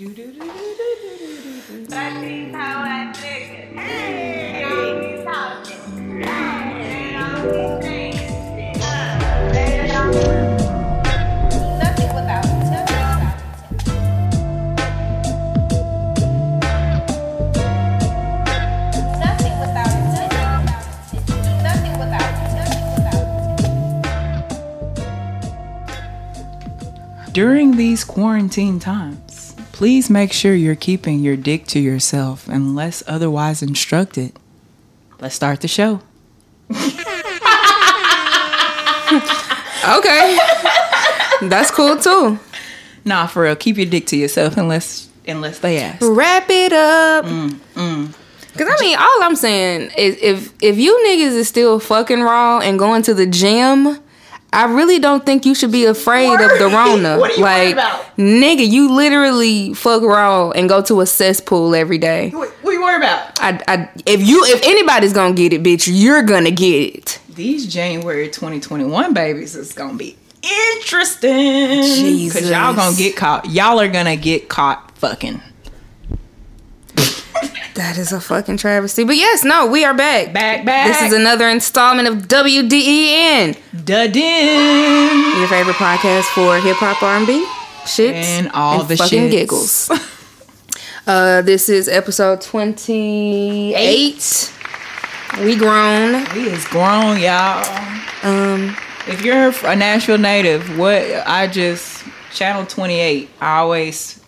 Nothing without Nothing without Nothing without During these quarantine times, please make sure you're keeping your dick to yourself unless otherwise instructed. Let's start the show. Okay. That's cool too. Nah, for real, keep your dick to yourself unless unless they ask. Wrap it up. Mm, Cause I mean, all I'm saying is if if you niggas is still fucking raw and going to the gym, I really don't think you should be afraid of the Rona. What are you like, about? nigga, you literally fuck raw and go to a cesspool every day. What, what you worry about? I, I, if you, if anybody's gonna get it, bitch, you're gonna get it. These January 2021 babies is gonna be interesting. Jesus. Cause y'all gonna get caught. Y'all are gonna get caught fucking. That is a fucking travesty. But yes, no, we are back. Back, back. This is another installment of WDEN, Dudin. your favorite podcast for hip hop, R&B, shit, And all the fucking shits. giggles. Uh, this is episode twenty eight. We grown. We is grown, y'all. Um, If you're a Nashville native, what I just channel 28. I always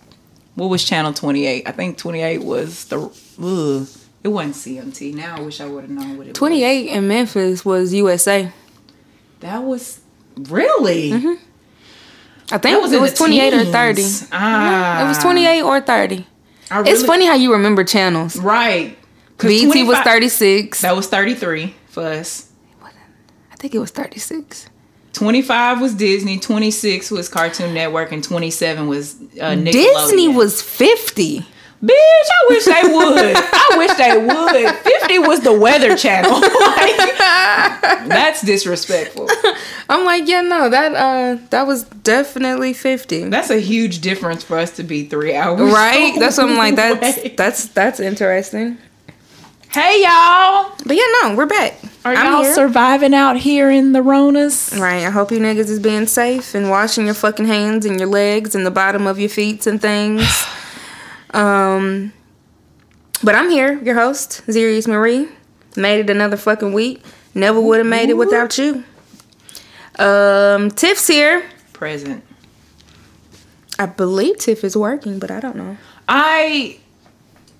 what was channel 28? I think 28 was the ugh, it wasn't CMT. Now I wish I would have known what it twenty was. eight in Memphis was USA. That was really I That think was it was the twenty eight or thirty. Ah, It was twenty eight or thirty. I It's funny how you remember channels. Right. BET was thirty six. That was 33 for us. I think it was thirty six. 25 was Disney, 26 was Cartoon Network, and 27 was uh, Nickelodeon. Disney was fifty. Bitch, I wish they would. I wish they would. 50 was the Weather Channel. Like, that's disrespectful. I'm like, yeah, no, that uh, that was definitely fifty. That's a huge difference for us to be three hours. Right? That's what I'm like. That's that's that's interesting. Hey, y'all. But yeah, no, we're back. Are I'm y'all here. surviving out here in the Ronas? Right. I hope you niggas is being safe and washing your fucking hands and your legs and the bottom of your feet and things. Um, but I'm here, your host, Zerius Marie. Made it another fucking week. Never would have made it without you. Um, Tiff's here. Present. I believe Tiff is working, but I don't know. I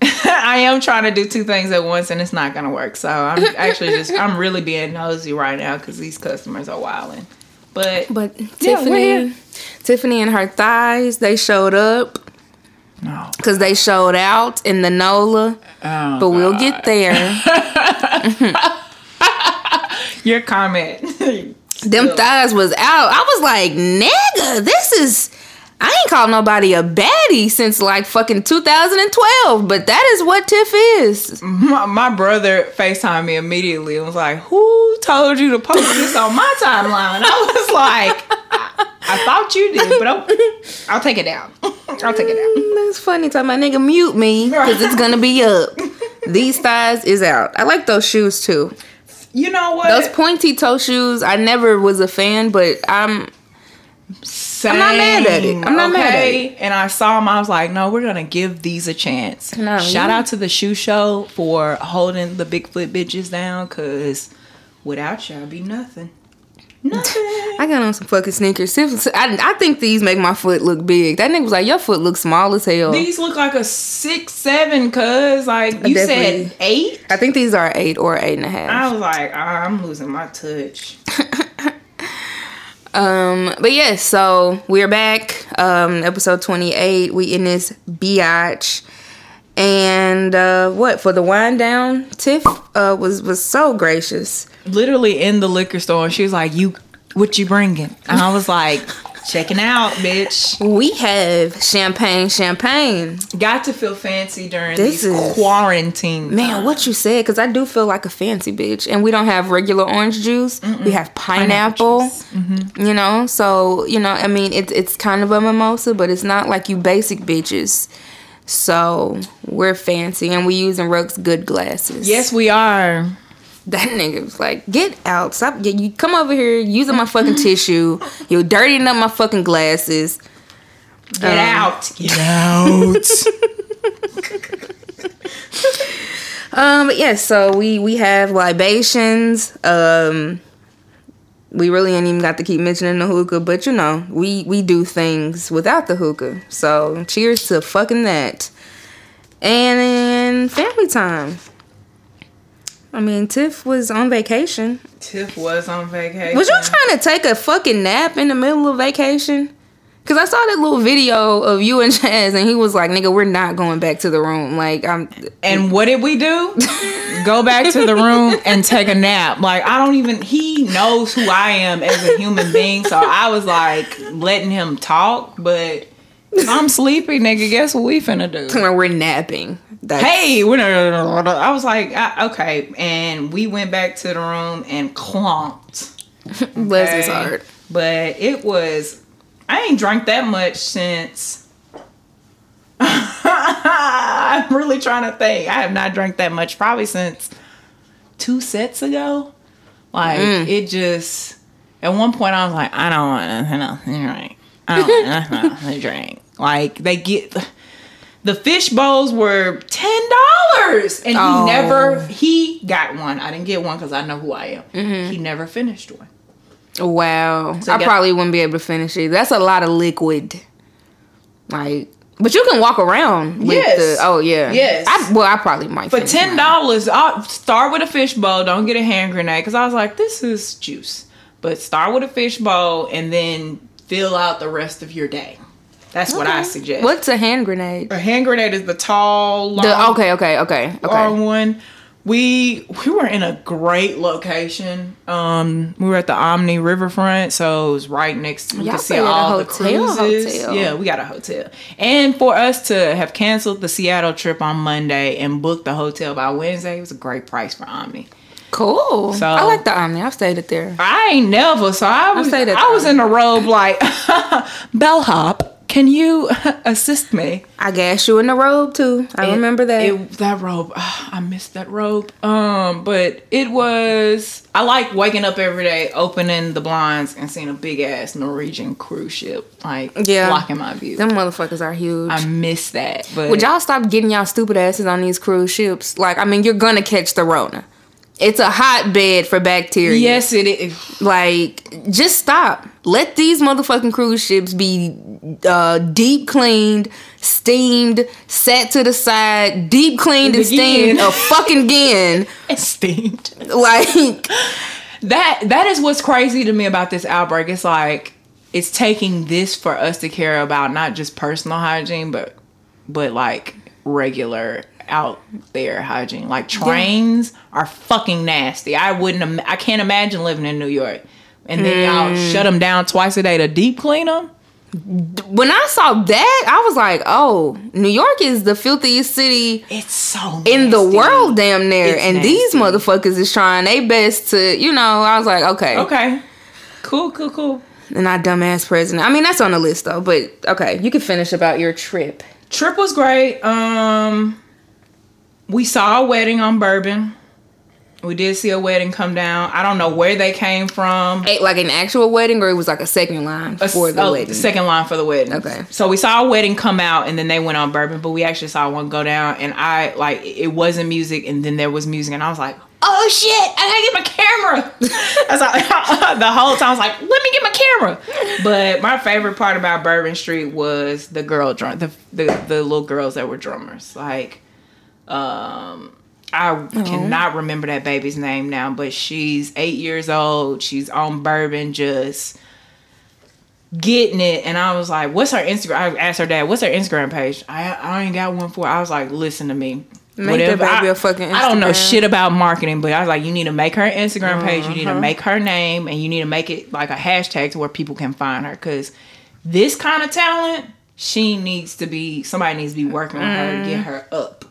I am trying to do two things at once and it's not gonna work. So I'm actually just I'm really being nosy right now because these customers are wilding. But But Yeah, Tiffany. Tiffany and her thighs, they showed up no. because they showed out in the NOLA. Oh, But we'll God. get there. your comment. Them thighs was out. I was like, nigga, this is. I ain't called nobody a baddie since like fucking 2012, but that is what Tiff is. my, my brother FaceTimed me immediately and was like, Who told you to post this on my timeline? I was like, I, I thought you did, but I'll, I'll take it down. I'll take it down. Mm, that's funny. Talking about nigga, mute me because it's gonna be up. These thighs is out. I like those shoes too. You know what? Those pointy toe shoes, I never was a fan, but I'm I'm not mad at it. I'm not mad at it. And I saw him. I was like, no, we're gonna give these a chance. No, Shout you- out to the shoe show for holding the Bigfoot bitches down, cause without y'all, be nothing. Nothing. I got on some fucking sneakers. I, I think these make my foot look big. That nigga was like, your foot looks small as hell. These look like a six, seven, cause like you said eight. I think these are eight or eight and a half. I was like, ah, I'm losing my touch. Um, but yes, so we're back. Um, episode twenty eight. We in this biatch, and uh, what for the wind down? Tiff uh was was so gracious. Literally in the liquor store, she was like, "You, what you bringing?" And I was like, Checking out, bitch. We have champagne, champagne. Got to feel fancy during This these is- quarantine. Man, what you said? Because I do feel like a fancy bitch, and we don't have regular orange juice. We have pineapple. juice. Mm-hmm. You know, so you know, I mean, it's it's kind of a mimosa, but it's not like you basic bitches. So we're fancy, and we using Ruck's good glasses. Yes, we are. That nigga was like, "Get out! Stop! You, you come over here using my fucking tissue. You're dirtying up my fucking glasses." Get Um, out. Get out. Um, but yeah, so we we have libations. Um, we really ain't even got to keep mentioning the hookah, but you know, we we do things without the hookah. So cheers to fucking that. And then family time. I mean, Tiff was on vacation. Tiff was on vacation. Was you trying to take a fucking nap in the middle of vacation? Cause I saw that little video of you and Chaz, and he was like, "Nigga, we're not going back to the room." Like, I'm. And what did we do? Go back to the room and take a nap. Like I don't even. He knows who I am as a human being, so I was like letting him talk. But I'm sleepy, nigga. Guess what we finna do? We're napping. That's, Hey, we're I was like, I, okay, and we went back to the room and clonked. bless his okay? heart. But it was. I ain't drank that much since. I'm really trying to think. I have not drank that much probably since two sets ago. Like Mm. it just. At one point, I was like, I don't want to. No, you're right. I don't want to drink. Like they get. The fish bowls were ten dollars, and Oh. he never he got one. I didn't get one because I know who I am. Mm-hmm. He never finished one. Wow. So I get- probably wouldn't be able to finish it. That's a lot of liquid. Like, but you can walk around with Yes. the. Oh yeah. Yes. I, well, I probably might. For ten dollars, I'll start with a fish bowl. Don't get a hand grenade because I was like, this is juice. But start with a fish bowl and then fill out the rest of your day. That's what I suggest. What's a hand grenade? a hand grenade is the tall, long, The, okay, okay, okay, long okay. one. We we were in a great location. Um, we were at the Omni Riverfront, so it was right next. to We Y'all could see stayed a all the hotel, cruises. hotel. Yeah, we got a hotel. And for us to have canceled the Seattle trip on Monday and booked the hotel by Wednesday, it was a great price for Omni. Cool. So- I like the Omni. I've stayed it there. I ain't never, so I was stayed I was in a robe like bellhop. Can you assist me? I gassed you in the robe too. I remember that. It, that robe, ah, I missed that robe. Um, but it was. I like waking up every day, opening the blinds, and seeing a big ass Norwegian cruise ship like Yeah. blocking my view. Them motherfuckers are huge. I miss that. But Would y'all stop getting y'all stupid asses on these cruise ships? Like, I mean, you're gonna catch the Rona. It's a hotbed for bacteria. yes, it is. Like, just stop. Let these motherfucking cruise ships be uh, deep cleaned, steamed, set to the side, deep cleaned and steamed a fucking again. Steamed. Like, that that is what's crazy to me about this outbreak. It's like it's taking this for us to care about not just personal hygiene, but but like regular out there hygiene. Like trains are fucking nasty. I wouldn't. Im- I can't imagine living in New York. And then y'all shut them down twice a day to deep clean them. when I saw that, I was like, oh, New York is the filthiest city It's so in the world, damn near. It's and these motherfuckers is trying their best to, you know, I was like, okay. Okay, cool, cool, cool. And not dumbass president. I mean, that's on the list though, but okay, you can finish about your trip. Trip was great. Um, we saw a wedding on Bourbon. We did see a wedding come down. I don't know where they came from. Like an actual wedding, or it was like a second line A- for the oh, wedding. second line for the wedding. Okay. So we saw a wedding come out, and then they went on Bourbon, but we actually saw one go down, and I like it wasn't music, and then there was music, and I was like, oh shit, I gotta get my camera. I was like, the whole time I was like, let me get my camera. But my favorite part about Bourbon Street was the girl drum, the the, the little girls that were drummers. Like, um. I cannot remember that baby's name now, but she's eight years old. She's on bourbon, just getting it. And I was like, "What's her Instagram?" I asked her dad, "What's her Instagram page?" I I ain't got one for. Her. I was like, "Listen to me." Make that baby I, a fucking I don't know shit about marketing, but I was like, you need to make her Instagram page. You need to make her name, and you need to make it like a hashtag to where people can find her. Because this kind of talent, she needs to be somebody needs to be working on her to get her up.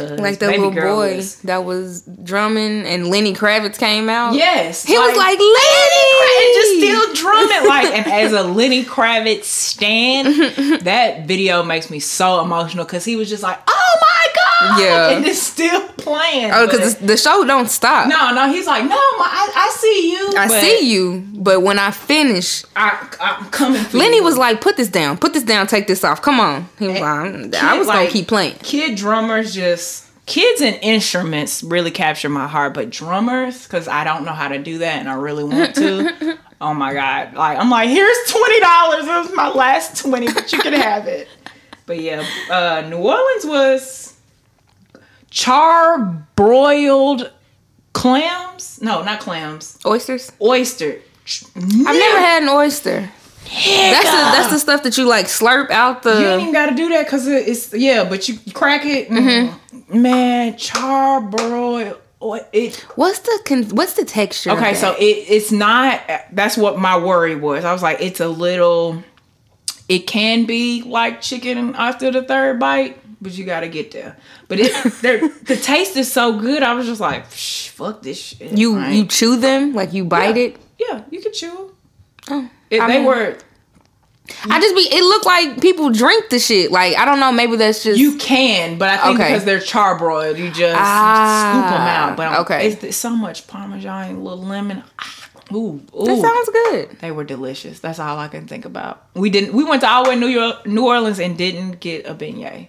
Like that little boy was- that was drumming and Lenny Kravitz came out. yes, He was like, Lenny, and just still drumming like and as a Lenny Kravitz stan, that video makes me so emotional because he was just like, oh my Yeah. and it's still playing. Oh, because the show don't stop. no, no, he's like, no, I, I see you. I see you, but when I finish, I, I'm coming. Lenny you. was like, "Put this down, put this down, take this off. Come on." He was like, "I was gonna like, keep playing." Kid drummers just kids and instruments really capture my heart, but drummers because I don't know how to do that and I really want to. oh my god! Like I'm like, here's twenty dollars. It was my last twenty, but you can have it. But yeah, uh, New Orleans was char broiled clams. No, not clams. Oysters. Oyster. I've never had an oyster. That's the that's the stuff that you like slurp out the. You ain't even got to do that because it's yeah, but you crack it, and, mm-hmm. man. Charbroil, or it. What's the con- what's the texture? Okay, so it it's not. That's what my worry was. I was like, it's a little. It can be like chicken after the third bite, but you got to get there. But it, the taste is so good. I was just like, fuck this shit. you I you chew them like you bite yeah, it. Yeah, you could chew. 'em. Oh, It, they mean- were. I just be. It looked like people drink the shit. Like I don't know. Maybe that's just. You can, but I think Okay. because they're charbroiled, you just Ah, scoop them out. But okay. it's, it's so much parmesan, a little lemon. Ah, Ooh, ooh. that sounds good. they were delicious. That's all I can think about. We didn't. We went to all way New York, New Orleans, and didn't get a beignet.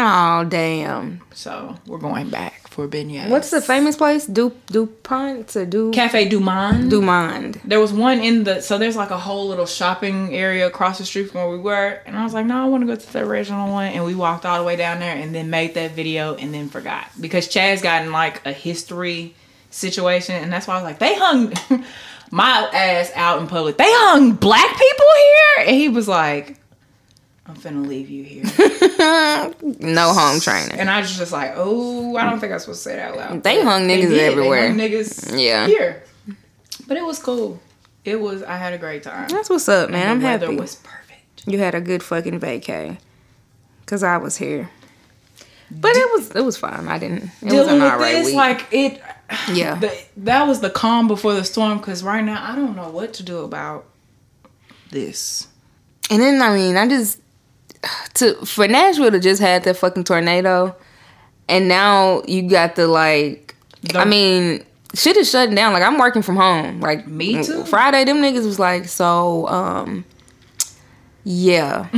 Oh damn! So we're going back for beignets. What's the famous place? Du Dupont or Du Cafe Du Monde? Dumond? There was one in the so there's like a whole little shopping area across the street from where we were, and I was like, no, I want to go to the original one, and we walked all the way down there, and then made that video, and then forgot because Chaz gotten like a history situation, and that's why I was like, they hung my ass out in public. They hung black people here, and he was like, I'm finna leave you here, No home training. and I was just like, oh, I don't think I'm supposed to say that out loud. They hung niggas did. everywhere. They hung niggas Yeah. here, but it was cool. It was. I had a great time. That's what's up, man. I'm the weather happy. was perfect. You had a good fucking vacay. Cause I was here. But it was it was fine. I didn't. It was Dealing an with this, week. like it. yeah. The, that was the calm before the storm. Because right now, I don't know what to do about this. and then I mean, I just to for Nashville to just had that fucking tornado, and now you got the like. The- I mean, shit is shutting down. Like I'm working from home. Like Me too. Friday, them niggas was like, so um, yeah.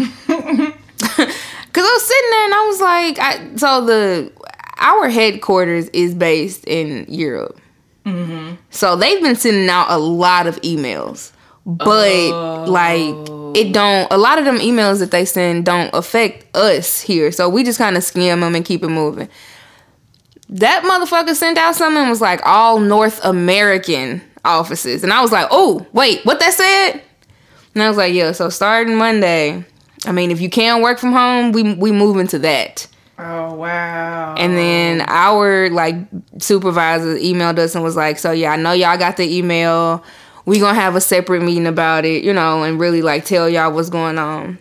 Cause I was sitting there and I was like, I so the our headquarters is based in Europe. Mm-hmm. So they've been sending out a lot of emails, but like it don't. A lot of them emails that they send don't affect us here. So we just kind of skim them and keep it moving. That motherfucker sent out something and was like all North American offices, and I was like, oh wait, what that said? And I was like, yeah. So starting Monday, I mean, if you can work from home, we we move into that. Oh wow! And then our like supervisor emailed us and was like, "So yeah, I know y'all got the email. We gonna have a separate meeting about it, you know, and really like tell y'all what's going on."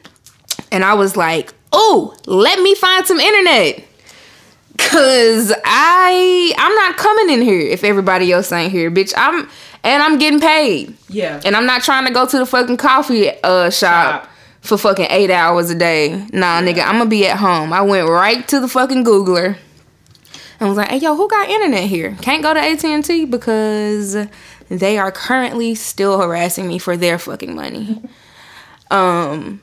And I was like, "Oh, let me find some internet." Cause I I'm not coming in here if everybody else ain't here, bitch. I'm and I'm getting paid. yeah, And I'm not trying to go to the fucking coffee uh shop Shop. for fucking eight hours a day. Nah, nigga, I'm gonna be at home. I went right to the fucking Googler and was like, "Hey, yo, who got internet here? Can't go to AT and T because they are currently still harassing me for their fucking money." um.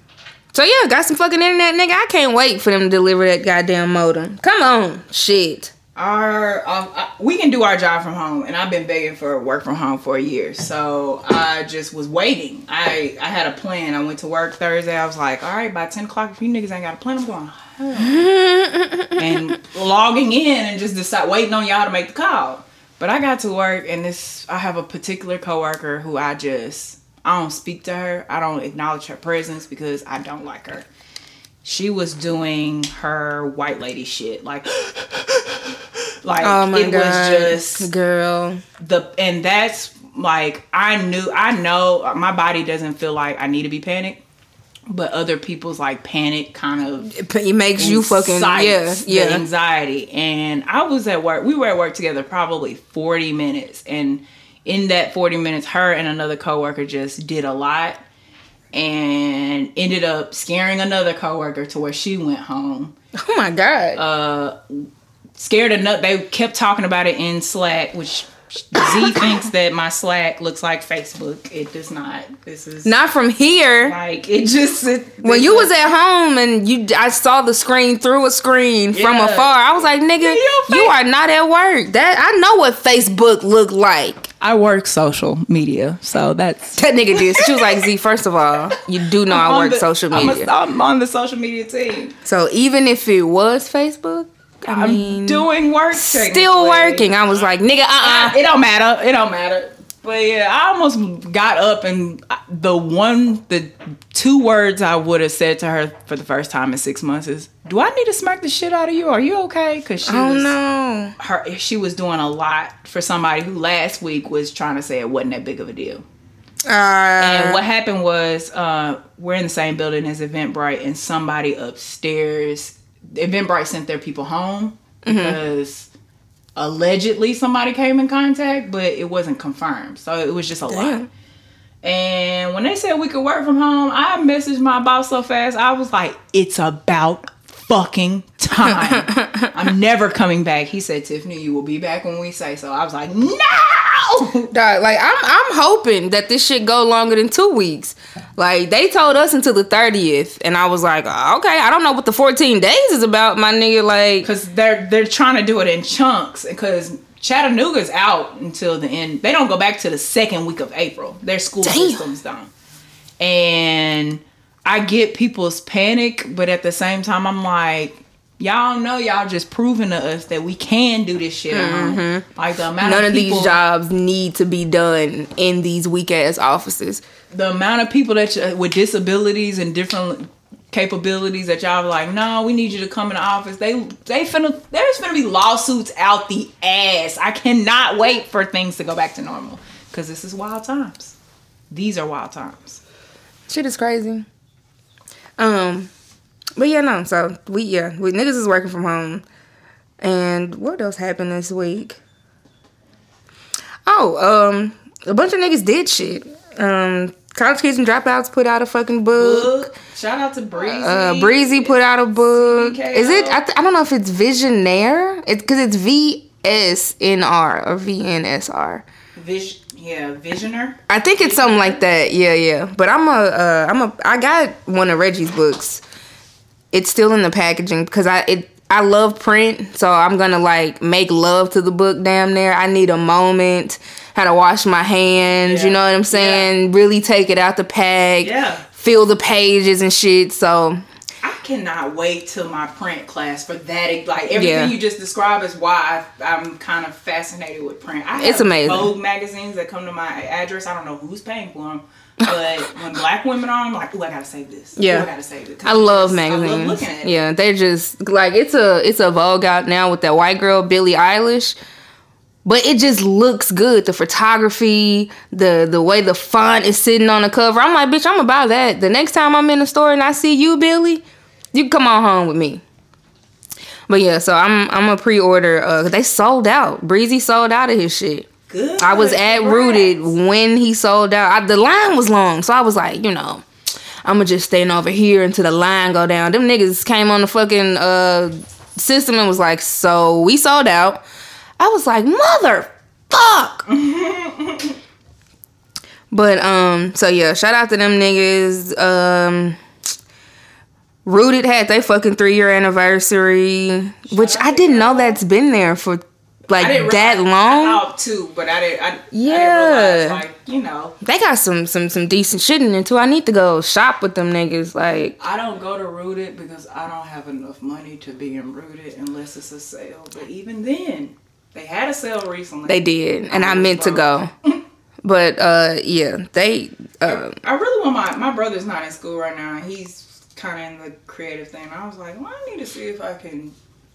So yeah, got some fucking internet, nigga. I can't wait for them to deliver that goddamn modem. Come on, shit. our um, uh, we can do our job from home, and I've been begging for work from home for a year. So I just was waiting. I I had a plan. I went to work Thursday. I was like, all right, by ten o'clock, if you niggas ain't got a plan, I'm going home. and logging in and just decide waiting on y'all to make the call. But I got to work, and this I have a particular coworker who I just I don't speak to her. I don't acknowledge her presence because I don't like her. She was doing her white lady shit, like, like Oh it god, was just girl. the, and that's like I knew I know my body doesn't feel like I need to be panicked, but other people's like panic kind of It, makes you fucking yeah yeah. anxiety. And I was at work. We were at work together probably forty minutes, and in that forty minutes, her and another coworker just did a lot, and ended up scaring another coworker to where she went home. Oh my god. Uh, scared enough. They kept talking about it in Slack, which Z thinks that my Slack looks like Facebook. It does not. This is Not from here. like it just it, When you was at home and you, I saw the screen through a screen from afar. I was like, nigga, you are not at work. That I know what Facebook looked like. I work social media, so that's That nigga did. She was like, Z, first of all, you do know I on work the- social I'm, media. a, I'm on the social media team. so even if it was Facebook, I I'm mean, doing work. still working. I was like, nigga, uh uh It don't matter. It don't matter. But yeah, I almost got up and the one, the two words I would have said to her for the first time in six months is, "Do I need to smack the shit out of you? Are you okay?" Because she Oh was no. her, she was doing a lot for somebody who last week was trying to say it wasn't that big of a deal. Uh, And what happened was, uh, we're in the same building as Eventbrite, and somebody upstairs, Eventbrite sent their people home mm-hmm. because allegedly somebody came in contact, but it wasn't confirmed. So it was just a lot. Damn. And when they said we could work from home, I messaged my boss so fast. I was like, "It's about fucking time. I'm never coming back." He said, "Tiffany, you will be back when we say so." I was like, "No." Dog, like I'm I'm hoping that this shit go longer than two weeks. Like they told us until the thirtieth, and I was like, "Oh, okay, I don't know what the fourteen days is about, my nigga. Like, because they're they're trying to do it in chunks because Chattanooga's out until the end. They don't go back to the second week of April. Their school Damn. systems don't. And I get people's panic, but at the same time, I'm like, y'all know y'all just proving to us that we can do this shit. home. Like the amount none of people, None of these jobs need to be done in these weak ass offices. the amount of people that y- with disabilities and different capabilities that y'all like, no, we need you to come in the office. They they finna there's gonna be lawsuits out the ass. I cannot wait for things to go back to normal because this is wild times. These are wild times. Shit is crazy. Um, but yeah, no. So we yeah, we niggas is working from home. And what else happened this week? Oh, um, a bunch of niggas did shit. Um, college kids and dropouts put out a fucking book. Book. Shout out to Breezy. Uh, Breezy put out a book. CKO. Is it? I, th- I don't know if it's Visionaire. It's because it's V S N R or V N S R. Vision. yeah, Visioner. I think it's something like that. Yeah, yeah. But I'm a, uh, I'm a, I got one of Reggie's books. It's still in the packaging because I it I love print, so I'm gonna like make love to the book. Damn near. I need a moment. How to wash my hands. You know what I'm saying? Really take it out the pack. Yeah. Feel the pages and shit. So I cannot wait till my print class for that. Like everything Yeah. you just described is why I, I'm kind of fascinated with print. I have It's amazing. Vogue magazines that come to my address. I don't know who's paying for them, but when black women are, on, I'm like, oh, I gotta save this. Ooh, Yeah. I gotta save it. I love I magazines. love at it. Yeah, they're just like it's a it's a Vogue out now with that white girl Billie Eilish. But it just looks good. The photography, the the way the font is sitting on the cover. I'm like, bitch, I'm gonna buy that. The next time I'm in the store and I see you, Billie, you can come on home with me. But yeah, so I'm I'm a pre-order. Uh, they sold out. Breezy sold out of his shit. Good. I was at Congrats. Rooted when he sold out. I, the line was long, so I was like, you know, I'm gonna just stand over here until the line go down. Them niggas came on the fucking uh, system and was like, so we sold out. I was like, mother fuck. but um, so yeah, shout out to them niggas. Um. Rooted had their fucking three year anniversary, which I didn't know that's been there for like I that long. I too, but I didn't. I, Yeah. I didn't realize, like you know, They got some some some decent shit in there too. I need to go shop with them niggas. Like I don't go to Rooted because I don't have enough money to be in Rooted unless it's a sale. But even then, they had a sale recently. they did, and I meant to go. But uh yeah, they uh I really want my my brother's not in school right now. and He's kind of in the creative thing. I was like, well, I need to see if I can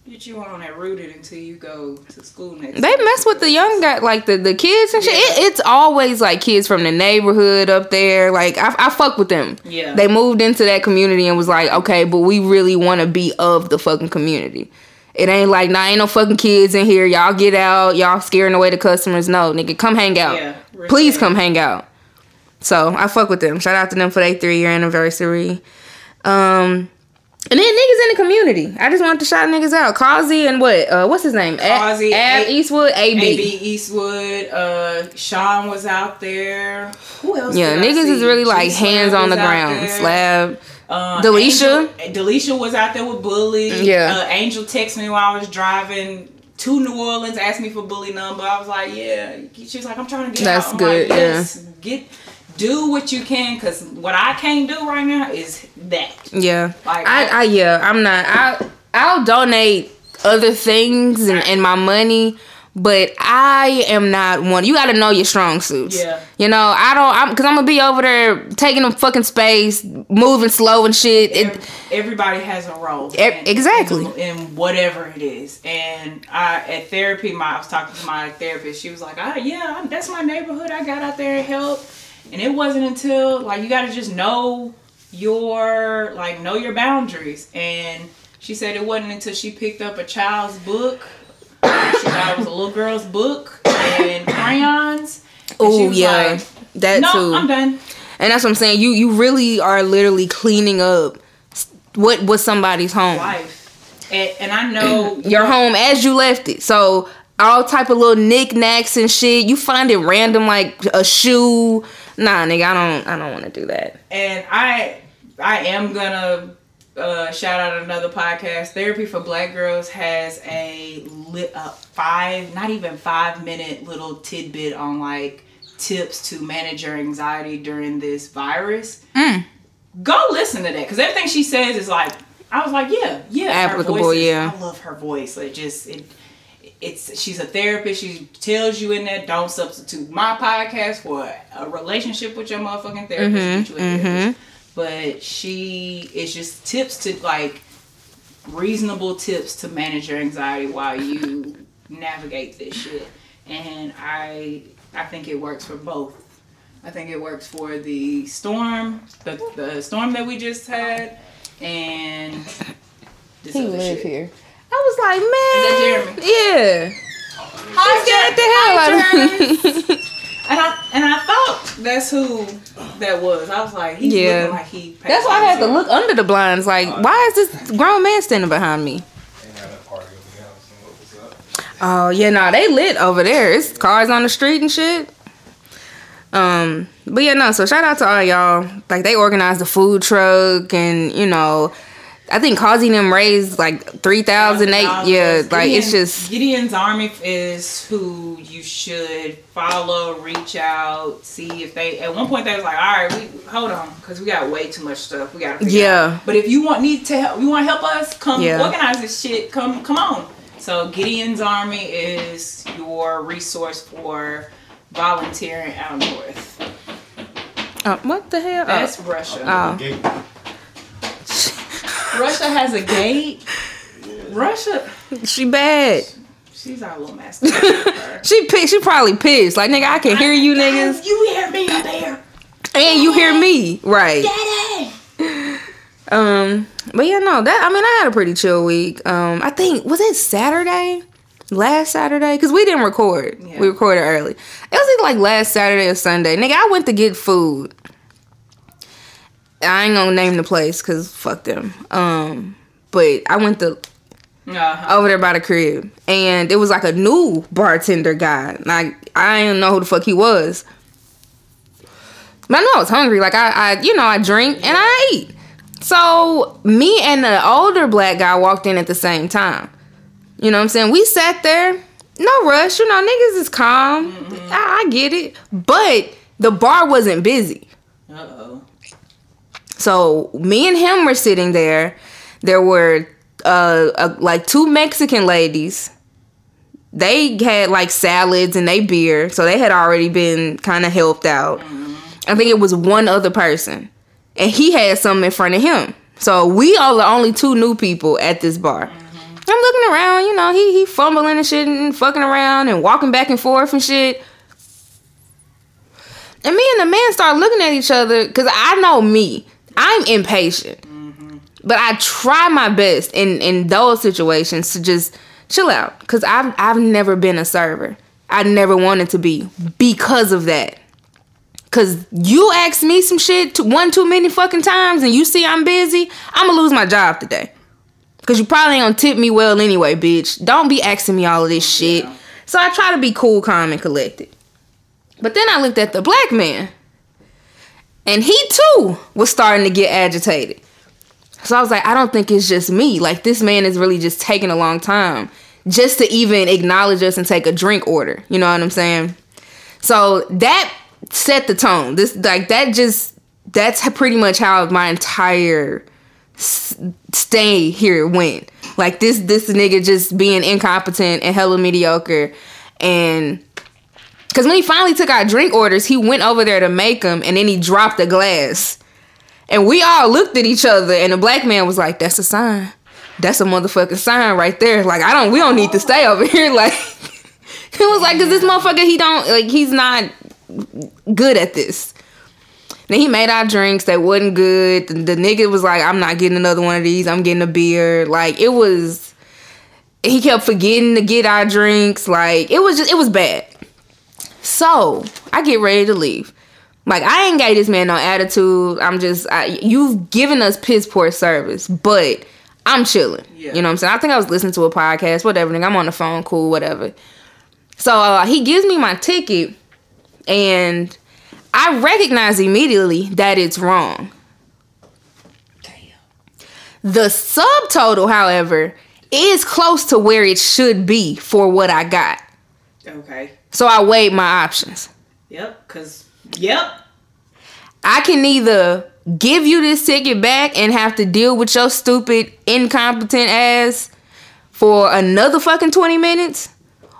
Get you on that rooted until you go to school next. They mess with the young guy, like the, the kids and shit. It, it's always like kids from the neighborhood up there. Like I, I fuck with them. Yeah. They moved into that community and was like, okay, but we really want to be of the fucking community. It ain't like, nah, ain't no fucking kids in here. Y'all get out. Y'all scaring away the customers. No, nigga, come hang out. Yeah, Please come hang out. So I fuck with them. Shout out to them for their three year anniversary. Um, and then niggas in the community. I just wanted to shout niggas out. Causey and what? Uh, what's his name? Causey, Ab A- Eastwood. AB. AB Eastwood, uh, Sean was out there. Who else? Yeah, niggas is really like hands on the ground. Slab. Uh, Delisha? Angel, Delisha was out there with Bully. Yeah. Uh, Angel texted me while I was driving to New Orleans, asked me for Bully number. I was like, yeah. She was like, I'm trying to get That's out. I'm good, Like, yeah. get do what you can, cause what I can't do right now is that. Yeah. Like, I, I yeah, I'm not I I'll donate other things and, and my money, but I am not one. You got to know your strong suits. Yeah. You know, I don't I'm cuz I'm to be over there taking up fucking space, moving slow and shit. It, everybody has a role. E- in- exactly. In, in whatever it is. And I at therapy, my I was talking to my therapist. She was like, "Ah, yeah, I'm- that's my neighborhood. I got out there and helped." And it wasn't until like you got to just know your like know your boundaries. And she said it wasn't until she picked up a child's book. She thought it was a little girl's book and crayons. oh yeah. like, that no, too. I'm done. And that's what I'm saying. You you really are literally cleaning up what was somebody's home. Life. And, and I know your home as you left it. So all type of little knickknacks and shit. You find it random like a shoe. Nah, nigga, I don't I don't want to do that. and I I am gonna uh, shout out another podcast. Therapy for Black Girls has a lit a five, not even five minute little tidbit on like tips to manage your anxiety during this virus. Mm. Go listen to that because everything she says is like I was like, yeah, yeah, her Applicable, voice is- yeah. I love her voice. It just it. It's she's a therapist. She tells you in that don't substitute my podcast for a relationship with your motherfucking therapist. Mm-hmm, Get you a therapist. But she is just tips to like reasonable tips to manage your anxiety while you navigate this shit. And I I think it works for both. I think it works for the storm, the, the storm that we just had, and this other shit. here. I was like, man. Is Yeah. Hi, scared the hell out of me. And I and I thought that's who that was. I was like, he's Yeah. looking like he. That's why I had to look under the blinds. Like, why is this grown man standing behind me? They had a party over the house and what was up? Oh yeah, nah, they lit over there. It's cars on the street and shit. Um, but yeah, no. So shout out to all y'all. Like they organized the food truck, and you know, I think causing them raised like three thousand eight. Yeah, like it's just Gideon's army is who you should follow, reach out, see if they. At one point, they was like, "All right, we hold on, because we got way too much stuff. We got to Yeah. But if you want need to help, you want to help us, come Yeah. organize this shit. Come, come on. So Gideon's army is your resource for volunteering out north. uh, what the hell? That's Russia. Oh. Gate. Russia has a gate. Russia, she bad. she's our little master. She pi- she probably pissed. Like nigga, I can hear you niggas, You hear me up there, and you hear me, right? Daddy? Um, but yeah, no, that I mean, I had a pretty chill week. Um, I think was it Saturday, last Saturday, because we didn't record. Yeah. We recorded early. It was either like last Saturday or Sunday. Nigga, I went to get food. I ain't gonna name the place because fuck them. Um, but I went to Uh-huh. over there by the crib, and it was like a new bartender guy. Like I didn't know who the fuck he was, but I knew I was hungry. Like I, I, you know, I drink and I eat. So me and the older black guy walked in at the same time. You know what I'm saying? We sat there, no rush. You know, niggas is calm. I, I get it, but the bar wasn't busy. Uh oh. So me and him were sitting there. There were uh, uh like two Mexican ladies. They had like salads and they beer, so they had already been kind of helped out. I think it was one other person, and he had some in front of him. So we are the only two new people at this bar. I'm looking around, you know, he he fumbling and shit and fucking around and walking back and forth and shit. And me and the man start looking at each other because I know me. I'm impatient. But I try my best in, in those situations to just chill out. Cause I've I've never been a server. I never wanted to be because of that. Cause you ask me some shit to one too many fucking times and you see I'm busy, I'ma lose my job today. Cause you probably ain't gonna tip me well anyway, bitch. Don't be asking me all of this shit. So I try to be cool, calm, and collected. But then I looked at the black man. And he too was starting to get agitated. So I was like, I don't think it's just me. Like this man is really just taking a long time just to even acknowledge us and take a drink order. You know what I'm saying? So that set the tone. This like that just that's pretty much how my entire stay here went. Like this this nigga just being incompetent and hella mediocre and cuz when he finally took our drink orders, he went over there to make them and then he dropped a glass. And we all looked at each other and the black man was like, "That's a sign. That's a motherfucking sign right there. Like I don't we don't need to stay over here like He was like, cause this motherfucker, he don't like, he's not good at this. Then he made our drinks that wasn't good. The, the nigga was like, I'm not getting another one of these. I'm getting a beer. Like it was. He kept forgetting to get our drinks. Like it was just, it was bad. So I get ready to leave. Like I ain't gave this man no attitude. I'm just, I, you've given us piss poor service, but I'm chilling. Yeah. You know what I'm saying? I think I was listening to a podcast, whatever. Nigga, I'm on the phone, cool, whatever. So uh, he gives me my ticket, and I recognize immediately that it's wrong. Damn. The subtotal, however, is close to where it should be for what I got. Okay. So I weighed my options. Yep. Cause yep. I can either give you this ticket back and have to deal with your stupid, incompetent ass for another fucking 20 minutes,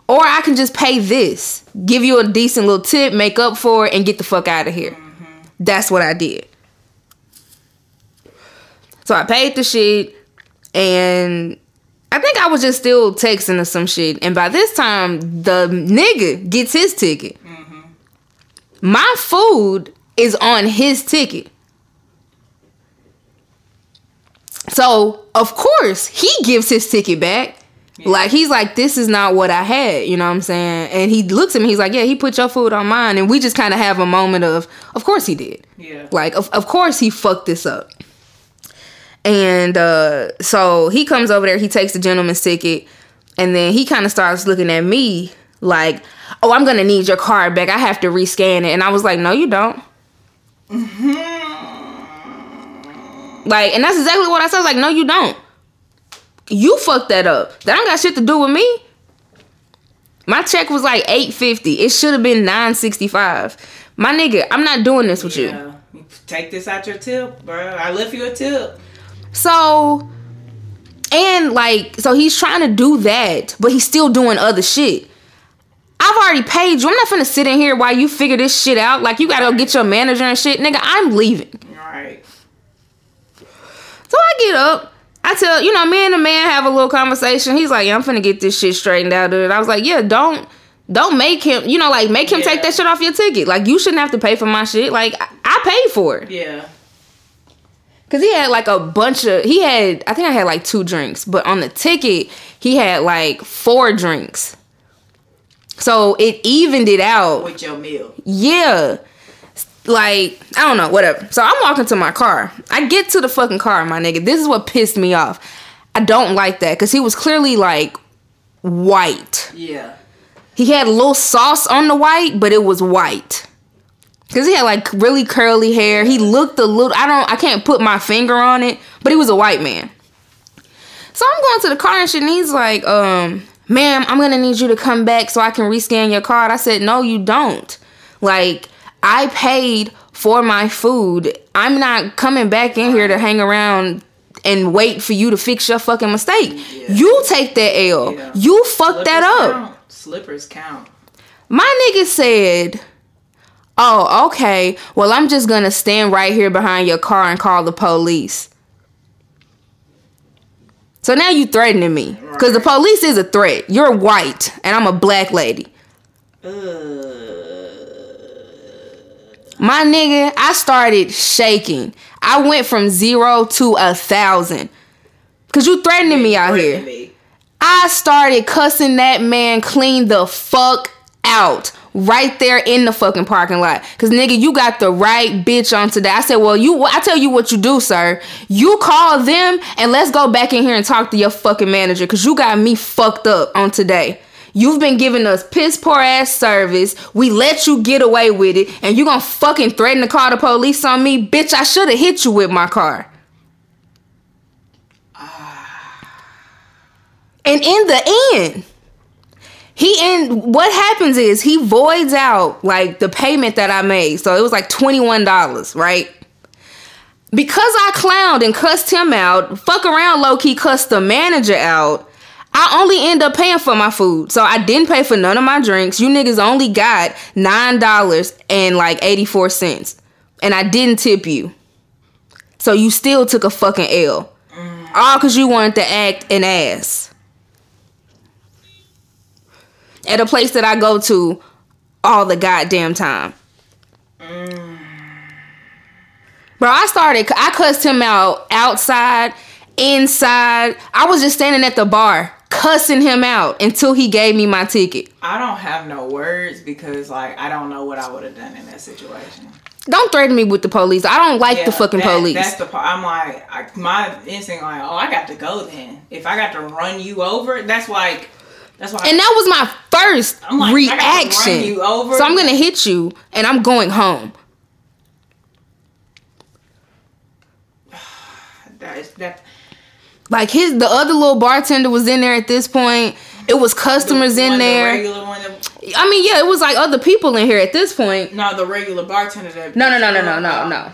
or I can just pay this, give you a decent little tip, make up for it, and get the fuck out of here. Mm-hmm. That's what I did. So I paid the shit, and I think I was just still texting or some shit. And by this time, the nigga gets his ticket. Mm-hmm. My food is on his ticket. So, of course, he gives his ticket back. Like, he's like, this is not what I had. You know what I'm saying? And he looks at me, he's like, yeah, he put your food on mine. And we just kind of have a moment of, of course he did. Yeah. Like, of, of course he fucked this up. And uh, so he comes over there, he takes the gentleman's ticket, and then he kind of starts looking at me like, oh, I'm gonna need your card back. I have to rescan it. And I was like, no, you don't. Like, and that's exactly what I said. I like, no, you don't. You fucked that up. That don't got shit to do with me. My check was like 850. It should have been 965. My nigga, I'm not doing this with you. Take this out your tip, bro. I left you a tip. So, and like, so he's trying to do that, but he's still doing other shit. I've already paid you. I'm not finna sit in here while you figure this shit out. Like, you gotta go get your manager and shit. Nigga, I'm leaving. All right. So I get up. I tell, you know, me and the man have a little conversation. He's like, yeah, I'm finna get this shit straightened out, dude. I was like, yeah, don't. Don't make him, you know, like make him take that shit off your ticket. Like you shouldn't have to pay for my shit. Like I, I paid for it. Yeah. Cause he had like a bunch of he had I think I had like two drinks, but on the ticket he had like four drinks. So it evened it out. With your meal. Yeah. Like, I don't know, whatever. So I'm walking to my car. I get to the fucking car, my nigga. This is what pissed me off. I don't like that because he was clearly like white. Yeah. He had a little sauce on the white, but it was white. Cause he had like really curly hair. He looked a little I don't I can't put my finger on it, but he was a white man. So I'm going to the car and shit, and he's like, um, ma'am, I'm gonna need you to come back so I can rescan your card. I said, No, you don't. Like, I paid for my food. I'm not coming back in here to hang around and wait for you to fix your fucking mistake. You take that L. Yeah. You fucked that up. Count. Slippers count. My nigga said, Oh, okay. Well, I'm just gonna stand right here behind your car and call the police. So now you're threatening me. Cause Cause the police is a threat. You're white and I'm a black lady. Uh. My nigga, I started shaking. I went from zero to a thousand. Cause you threatening me out here. I started cussing that man clean the fuck out right there in the fucking parking lot. Cause nigga, you got the right bitch on today. I said, well, you, I tell you what you do, sir. You call them and let's go back in here and talk to your fucking manager. Cause you got me fucked up on today. You've been giving us piss poor ass service. We let you get away with it, and you gonna fucking threaten to call the police on me, bitch. I should have hit you with my car. And in the end, he and what happens is he voids out like the payment that I made. So it was like $21, right? Because I clowned and cussed him out, fuck around low key cussed the manager out. I only end up paying for my food. So I didn't pay for none of my drinks. You niggas only got $9 and like 84 cents. And I didn't tip you. So you still took a fucking L. All because you wanted to act an ass at a place that I go to all the goddamn time. Bro, I started, I cussed him out outside, inside. I was just standing at the bar cussing him out until he gave me my ticket. I don't have no words because like I don't know what I would have done in that situation. Don't threaten me with the police. I don't like the fucking that- police. That's the part. I'm like, I, my instinct, like, oh, I got to go then. If I got to run you over, that's like, that's why. and that was my first I'm like, I run reaction. So I'm gonna hit you and I'm going home. that is that. Like his the other little bartender was in there at this point. It was customers the in the there. one. That, I mean, yeah, it was like other people in here at this point. no, the regular bartender. That No, no, no, no, no, no, no.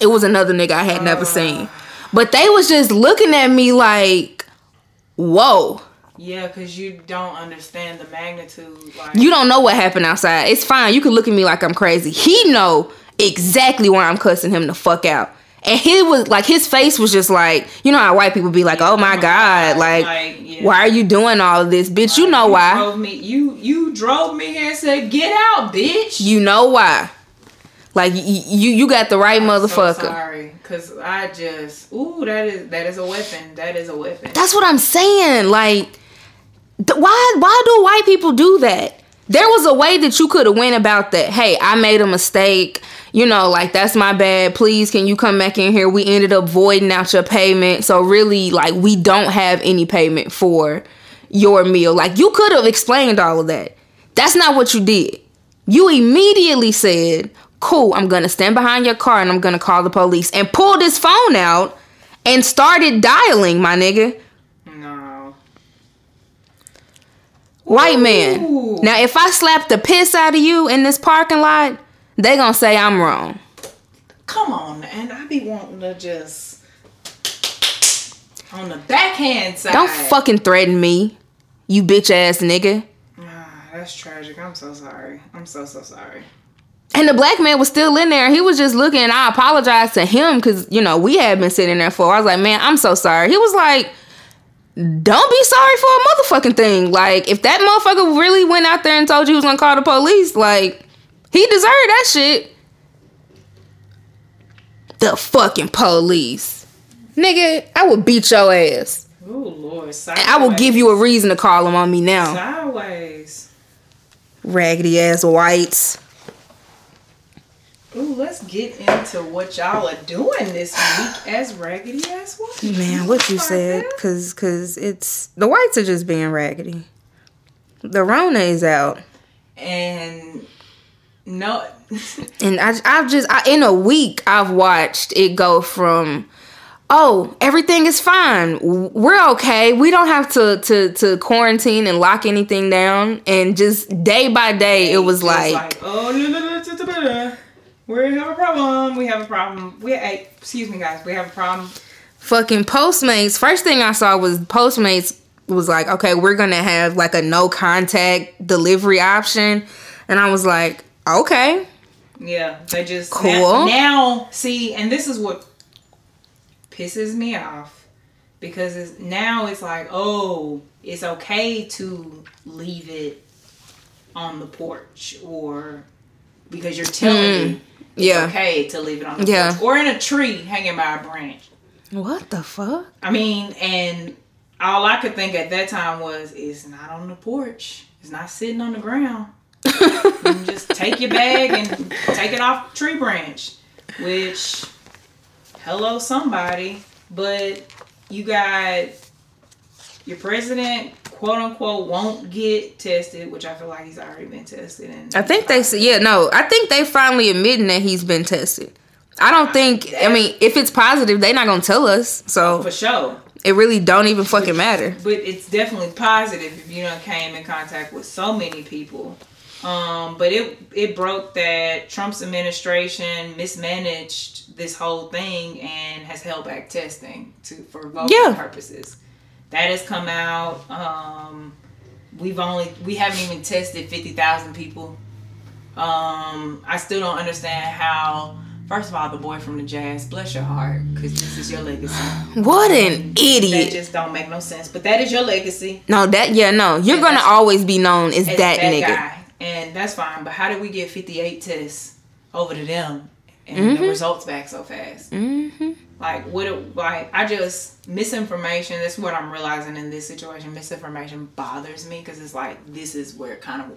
It was another nigga I had never uh. seen. But they was just looking at me like, whoa. Yeah, because you don't understand the magnitude. Like, You don't know what happened outside. It's fine. You can look at me like I'm crazy. He know exactly why I'm cussing him the fuck out. And he was like his face was just like, you know how white people be like, "Oh my god, like, Like, yeah. why are you doing all of this, bitch? You know you why? Drove me, you you drove me here and said, "Get out, bitch." You know why? Like y- y- you you got the right So motherfucker." sorry, cause I just ooh that is that is a weapon. That is a weapon. That's what I'm saying. Like, why why do white people do that? There was a way that you could have went about that. Hey, I made a mistake. You know, like that's my bad. Please, can you come back in here? We ended up voiding out your payment. So really, like, we don't have any payment for your meal. Like, you could have explained all of that. That's not what you did. You immediately said, "Cool, I'm gonna stand behind your car and I'm gonna call the police," and pulled his phone out and started dialing, my nigga. no. White man. Ooh. Now, if I slap the piss out of you in this parking lot, they gonna say I'm wrong. Come on, and I be wanting to just on the backhand side. Don't fucking threaten me, you bitch ass nigga. Ah, that's tragic. I'm so sorry. I'm so so sorry. And the black man was still in there. He was just looking. I apologized to him because you know we had been sitting there for. I was like, man, I'm so sorry. He was like, don't be sorry for a motherfucking thing. Like, if that motherfucker really went out there and told you he was gonna call the police, like, he deserved that shit. The fucking police, nigga. I would beat your ass. Oh Lord, sideways. I will give you a reason to call them on me now. sideways. Raggedy ass whites. Ooh, let's get into what y'all are doing this week as raggedy ass women. Man, what you said, cause cause it's the whites are just being raggedy. The Rona is out, And no, and I I've just I, in a week I've watched it go from. Oh, everything is fine. We're okay. We don't have to to to quarantine and lock anything down. And just day by day, it was It's like, oh, la, la, la. We have a problem. We have a problem. We, hey, excuse me, guys. We have a problem. fucking Postmates. First thing I saw was Postmates was like, okay, we're gonna have like a no contact delivery option, and I was like, okay, Yeah, they just Cool. Now, now, see, and this is what pisses me off because it's, now it's like, oh, it's okay to leave it on the porch or because you're telling hmm. me it's yeah. okay to leave it on the Yeah. porch or in a tree hanging by a branch. What the fuck? I mean, and all I could think at that time was, it's not on the porch. It's not sitting on the ground. Just take your bag and take it off the tree branch. Which, hello, somebody. But you got your president, quote unquote, won't get tested, which I feel like he's already been tested. And I think they said, yeah, no, I think they finally admitting that he's been tested. I don't think, I mean, if it's positive, they're not gonna tell us. So for sure. it really don't even fucking matter. but it's definitely positive if you done came in contact with so many people. Um, but it it broke that Trump's administration mismanaged this whole thing and has held back testing to for voting Yeah. purposes. That has come out. Um, we've only we haven't even tested fifty thousand people. Um, I still don't understand how. First of all, the boy from the jazz, bless your heart, because this is your legacy. What an idiot! That just don't make no sense. But that is your legacy. No, that, yeah, no, you're Yeah, gonna always be known as as that, nigga. guy. And that's fine. But how did we get 58 tests over to them and the results back so fast? Mm-hmm. Like, what, it, like, I just, misinformation, that's what I'm realizing in this situation. Misinformation bothers me because it's like, this is where kind of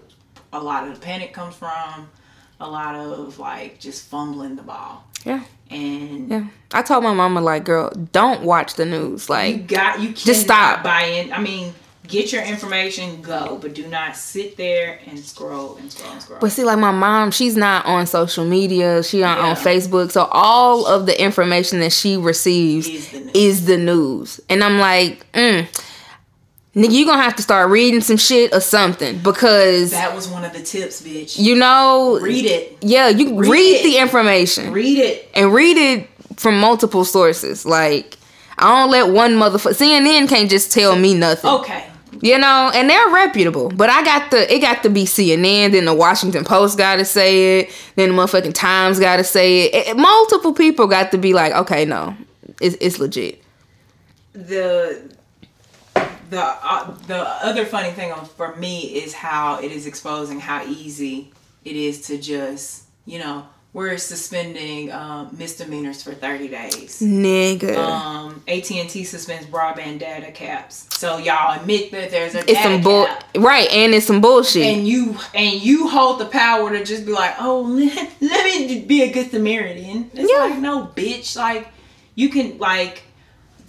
a lot of the panic comes from. A lot of, like, just fumbling the ball. Yeah, And yeah. I told my mama, like, girl, don't watch the news. Like, you got you Just stop. buying. I mean, get your information, go, but do not sit there and scroll and scroll and scroll. But see, like my mom, she's not on social media. She not on Yeah. Facebook. So all of the information that she receives Is the news. is the news. And I'm like, mm, nigga, you gonna have to start reading some shit or something because that was one of the tips, bitch. you know, read it, yeah, you read, Read the information read it. and read it from multiple sources. Like I don't let one motherfucker CNN can't just tell me nothing. Okay, You know, and they're reputable. But I got the it got to be CNN, then the Washington Post gotta say it, then the motherfucking Times gotta say it. It- multiple people got to be like, okay, no, it's it's legit. the the uh, the other funny thing for me is how it is exposing how easy it is to just you know we're suspending um, misdemeanors for 30 days Nigga. um, AT&T suspends broadband data caps. So y'all admit that there's a it's some bull cap. right, and it's some bullshit. And you and you hold the power to just be like, oh, let, let me be a good Samaritan. It's Yeah. like, no, bitch. Like, you can like.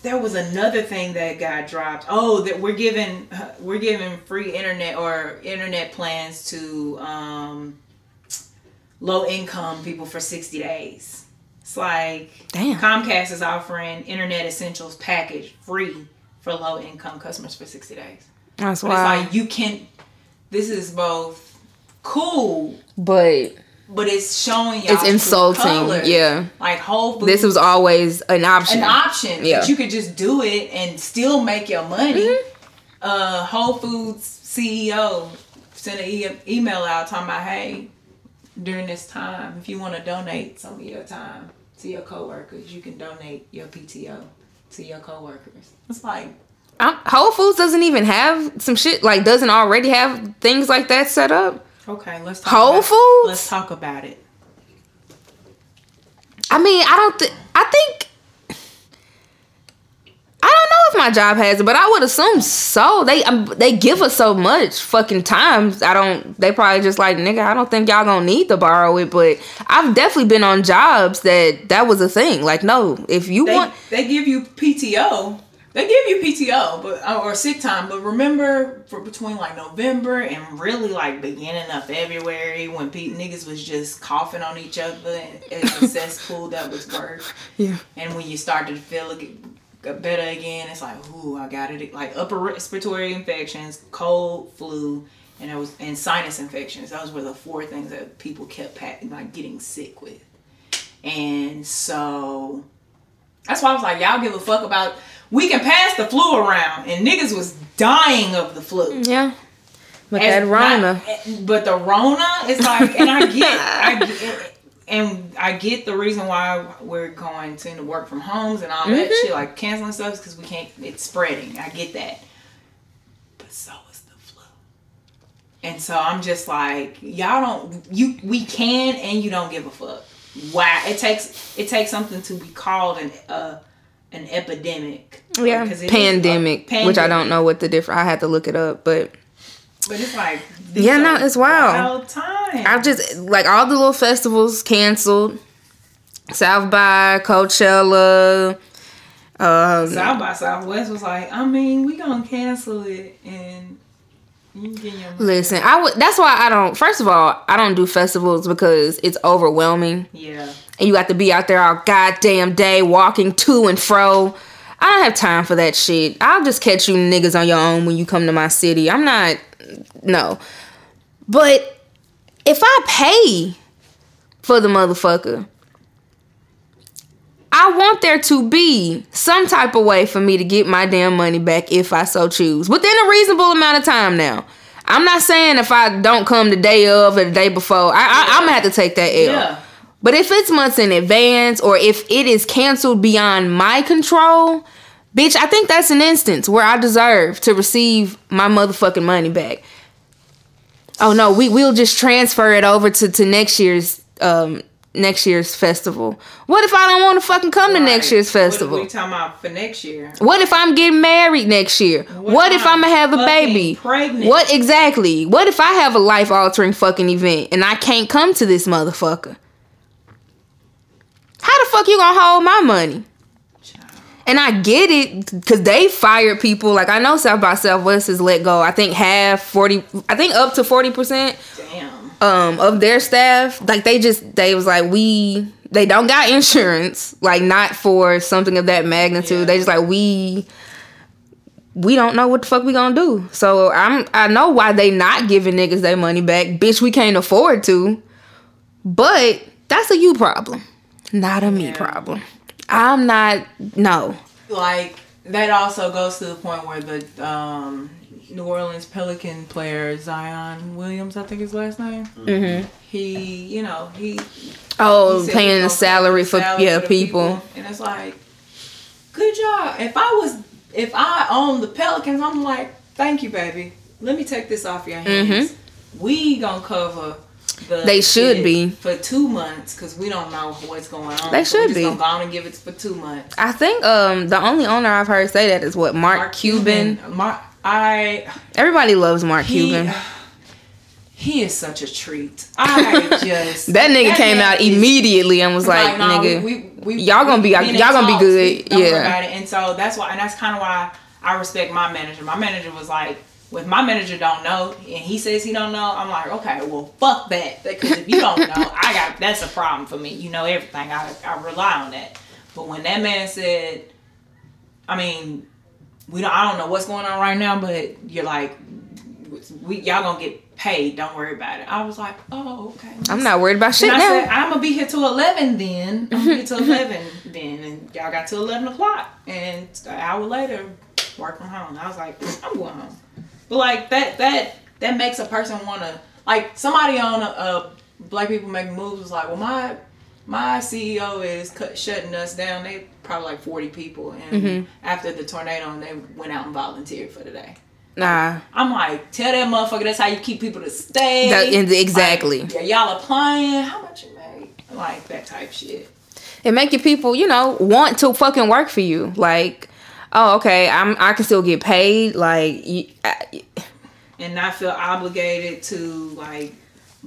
There was another thing that got dropped. Oh, that we're giving we're giving free internet or internet plans to um, low income people for sixty days. It's like Damn. Comcast is offering internet essentials package free for low income customers for sixty days. That's why. it's like you can. This is both cool, but but it's showing y'all it's insulting. Yeah. Like Whole Foods, This was always an option. an option. Yeah. that you could just do it and still make your money. Mm-hmm. Uh, Whole Foods CEO sent an e- email out talking about, hey, during this time, if you want to donate some of your time to your coworkers, you can donate your PTO to your coworkers. It's like I'm, Whole Foods doesn't even have some shit like doesn't already have things like that set up. okay, let's talk Whole about, Foods? Let's talk about it. I mean, I don't. Th- I think. I don't know if my job has it, but I would assume so. They um, they give us so much fucking times. I don't. They probably just like nigga. I don't think y'all gonna need to borrow it, but I've definitely been on jobs that that was a thing. Like, no, if you they, want, they give you PTO. They give you PTO, but uh, or sick time. But remember, for between like November and really like beginning of February, when pe- niggas was just coughing on each other and it's a cesspool that was work. Yeah. And when you started to feel it get better again, it's like, ooh, I got it. Like upper respiratory infections, cold, flu, and it was and sinus infections. Those were the four things that people kept pack, like getting sick with. And so that's why I was like, y'all give a fuck about. We can pass the flu around, and niggas was dying of the flu. yeah, but As that Rona, not- eh, but the Rona is like, and I get, I get, and I get the reason why we're going to work from homes and all that Mm-hmm. shit, like canceling stuff, because we can't. It's spreading. I get that, but so is the flu. And so I'm just like, y'all don't. You we can, and you don't give a fuck. Why it takes it takes something to be called an uh an epidemic. Yeah, 'Cause it is a pandemic, which I don't know what the difference. I had to look it up, but But it's like Yeah, no, it's wild. Wild time. I just like all the little festivals canceled. South by Coachella. Um, South by Southwest was like, I mean, we gonna cancel it and you listen, I would. That's why I don't. First of all, I don't do festivals because it's overwhelming, Yeah. and you have to be out there all goddamn day walking to and fro. I don't have time for that shit. I'll just catch you niggas on your own when you come to my city. I'm not. No, but if I pay for the motherfucker. I want there to be some type of way for me to get my damn money back if I so choose within a reasonable amount of time. Now, I'm not saying if I don't come the day of or the day before, I, I, I'm gonna have to take that L. Yeah. But if it's months in advance or if it is canceled beyond my control, bitch, I think that's an instance where I deserve to receive my motherfucking money back. Oh no, we we'll just transfer it over to, to next year's um next year's festival. What if I don't want to fucking come to next year's festival? What are we talking about for next year? What if I'm getting married next year? What, if I'm gonna have a baby? pregnant? What exactly? What if I have a life altering fucking event and I can't come to this motherfucker? How the fuck you gonna hold my money? And I get it because they fired people. Like I know South by Southwest has let go. I think half forty. I think up to forty percent um of their staff like they just they was like we they don't got insurance like not for something of that magnitude Yeah. they just like we we don't know what the fuck we gonna do so i'm i know why they not giving niggas their money back bitch we can't afford to but that's a you problem not a me Yeah. problem i'm not no Like that also goes to the point where the um New Orleans Pelican player Zion Williams, I think his last name. Mm-hmm. He, you know, he oh he paying he the salary for salary yeah the people. and it's like, good job. If I was, if I owned the Pelicans, I'm like, thank you, baby. Let me take this off your hands. We gonna cover. The. They should be. for two months because we don't know what's going on. They So we should just be. Gonna go on and give it for two months. i think um the only owner i've heard say that is what mark, cuban. Mark, I everybody loves mark he, cuban he is such a treat. I just That nigga came out is- immediately and was like, nigga, we, we, y'all gonna be- y'all gonna be good, We- yeah. about it. And so that's why, and that's kind of why I respect my manager. My manager was like, if my manager don't know and he says he don't know, I'm like, okay, well, fuck that. Because if you don't know, I got that's a problem for me. You know everything. I I rely on that. But when that man said, I mean, we don't. I don't know what's going on right now, but you're like, we y'all gonna get paid. Don't worry about it. I was like, oh, okay. I'm not worried about shit And I said, now. I'm gonna be here till eleven. Then I'm gonna get till eleven. Then and y'all got till eleven o'clock, and an hour later, work from home. I was like, I'm going home. But like that, that that makes a person wanna like somebody on a, a Black People Making Moves was like, well, my my CEO is cut, shutting us down. They probably like 40 people, and Mm-hmm. after the tornado, and they went out and volunteered for the day. Nah, I'm like, tell that motherfucker that's how you keep people to stay. That- exactly. Like, yeah, y'all applying. How much you make? Like that type shit. it make your people, you know, want to fucking work for you. Like, oh, okay, I'm I can still get paid. Like, you, I, And not feel obligated to like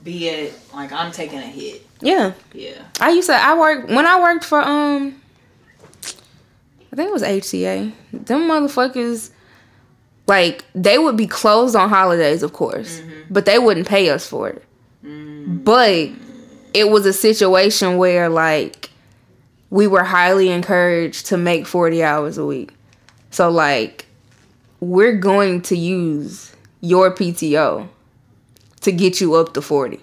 be at like I'm taking a hit. yeah. Yeah. I used to. I worked when I worked for um. I think it was HCA. Them motherfuckers, like they would be closed on holidays, of course, but they wouldn't pay us for it. But it was a situation where like we were highly encouraged to make forty hours a week. So like we're going to use your PTO to get you up to forty.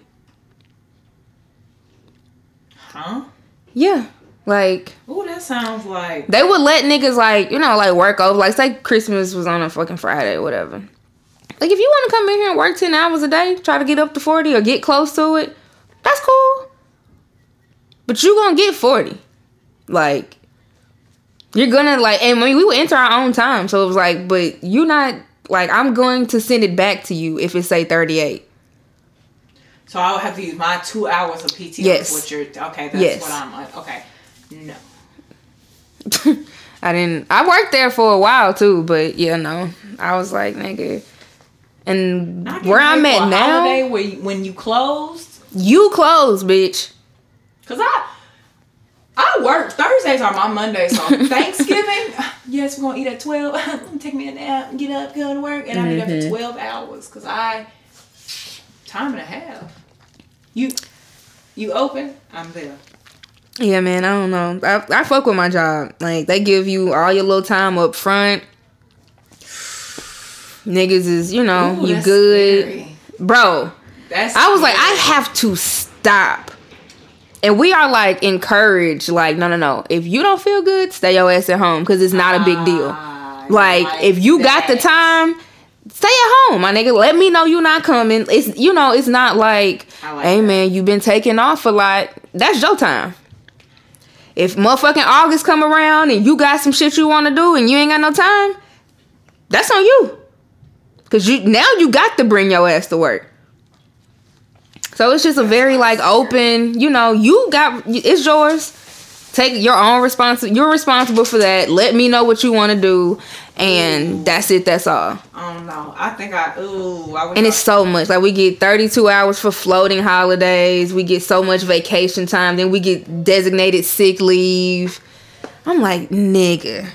Huh? Yeah, like. Ooh, that sounds like They would let niggas like, you know, like work over like say Christmas was on a fucking Friday or whatever. Like if you want to come in here and work ten hours a day, try to get up to forty or get close to it, that's cool. but you gonna get 40. Like, you're gonna like, and I mean, we would enter our own time, so it was like, but you're not like, I'm going to send it back to you if it say 38. So I would have to use my two hours of PTO. Yes. What you're okay? That's Yes. what I'm. Okay. No. I didn't. I worked there for a while too, but yeah, know, I was like, nigga. And where I'm at now, holiday where you, when you closed, you closed, bitch. cause I. I work Thursdays are my Mondays. So Thanksgiving, yes, we're gonna eat at twelve. Take me a nap, get up, go to work, and I Mm-hmm. for twelve hours. Cause I time and a half. You you open, I'm there. Yeah, man. I don't know. I I fuck with my job. Like they give you all your little time up front. Niggas is you know Ooh, you good, scary. bro. That's I was like, I have to stop. And we are like encouraged, like, no, no, no. If you don't feel good, stay your ass at home because it's not a big deal. Ah, Like, if you got the time, stay at home, my nigga. Let me know you're not coming. It's you know, it's not like, like hey that. man, you been taking off a lot. That's your time. If motherfucking August come around and you got some shit you want to do and you ain't got no time, that's on you. Cause you now you got to bring your ass to work. So it's just a very like open, you know, you got it's yours. Take your own responsibility. You're responsible for that. Let me know what you want to do, and that's it. That's all. I don't know. I think I ooh. I And it's so much. Like we get 32 hours for floating holidays. We get so much vacation time. Then we get designated sick leave. I'm like, nigga.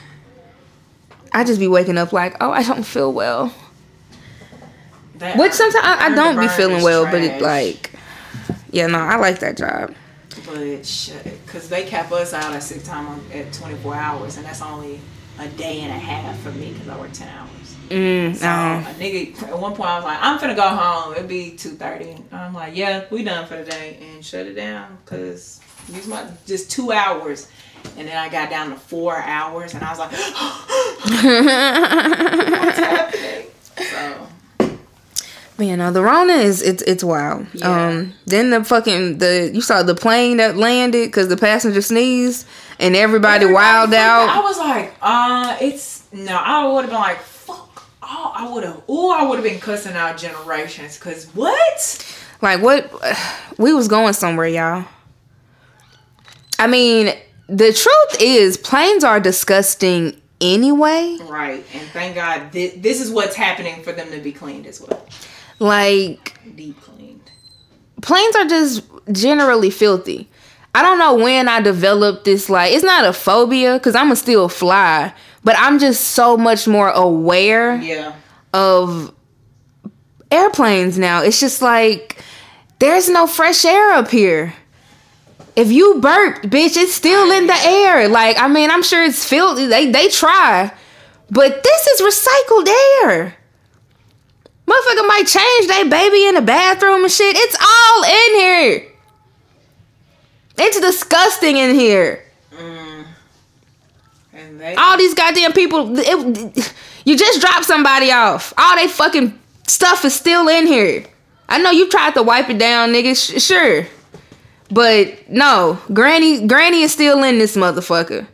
I just be waking up like, oh, I don't feel well. that Which sometimes I, I don't be feeling well, but it like, yeah, no, I like that job. But shit, because they cap us out at sick time on, at 24 hours, and that's only a day and a half for me because I work 10 hours. Mm, So a nigga, at one point I was like, I'm finna go home. It'd be 2:30. I'm like, yeah, we done for the day, and shut it down because use my just two hours, and then I got down to four hours, and I was like, what's happening? So Man, no, the Rona is it's it's wild. Yeah. Um, then the fucking the you saw the plane that landed because the passenger sneezed and everybody, wild freaked out. I was like, uh, it's no. I would have been like, fuck. Oh, I would have. Oh, I would have been cussing out generations. Cause what? Like what? We was going somewhere, y'all. I mean, the truth is, planes are disgusting anyway. Right. And thank God thi- this is what's happening for them to be cleaned as well. Like Deep cleaned. planes are just generally filthy. I don't know when I developed this like it's not a phobia cuz I'm a still fly, but I'm just so much more aware Yeah. of airplanes now. It's just like there's no fresh air up here. If you burp, bitch, it's still in the air. Like, I mean, I'm sure it's filthy. They they try. But this is recycled air. Motherfucker might change their baby in the bathroom and shit. It's all in here. It's disgusting in here. Mm. And they. All these goddamn people, it, you just dropped somebody off. All they fucking stuff is still in here. I know you tried to wipe it down, nigga. Sh- sure, but no, Granny, Granny is still in this motherfucker.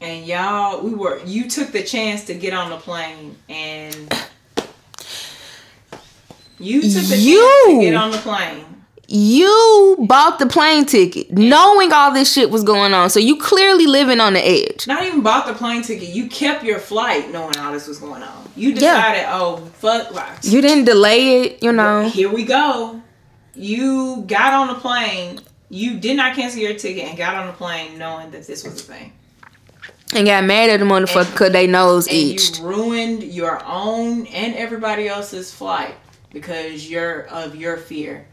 And y'all, we were. You took the chance to get on the plane, and you took the You. to get on the plane. You bought the plane ticket, knowing all this shit was going on, so you clearly living on the edge. Not even bought the plane ticket. You kept your flight, knowing all this was going on. You Yeah. decided, oh fuck, You didn't delay it, you know. here we go. You got on the plane. You did not cancel your ticket and got on the plane knowing that this was a thing. And got mad at the motherfucker because they nose itched. you ruined your own and everybody else's flight because you're of your fear.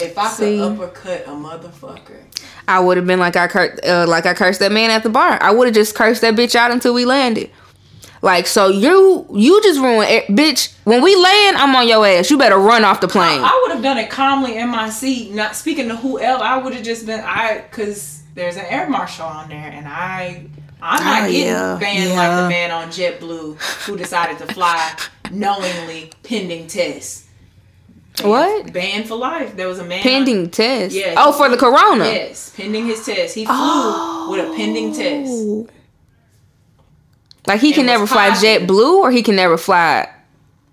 If I See? could uppercut a motherfucker, I would have been like I cur- uh, like I cursed that man at the bar. I would have just cursed that bitch out until we landed. Like so, you you just ruined it, bitch. When we land, I'm on your ass. You better run off the plane. I would have done it calmly in my seat, not speaking to who else. I would have just been I because there's an air marshal on there, and I I'm not Oh, getting yeah, banned like the man on JetBlue who decided to fly knowingly pending tests. What? Banned for life. There was a man Pending test. Yeah. Oh, for the corona. Yes, pending his test. He flew Oh. with a pending test. Oh. Like he And can never fly. JetBlue, or he can never fly.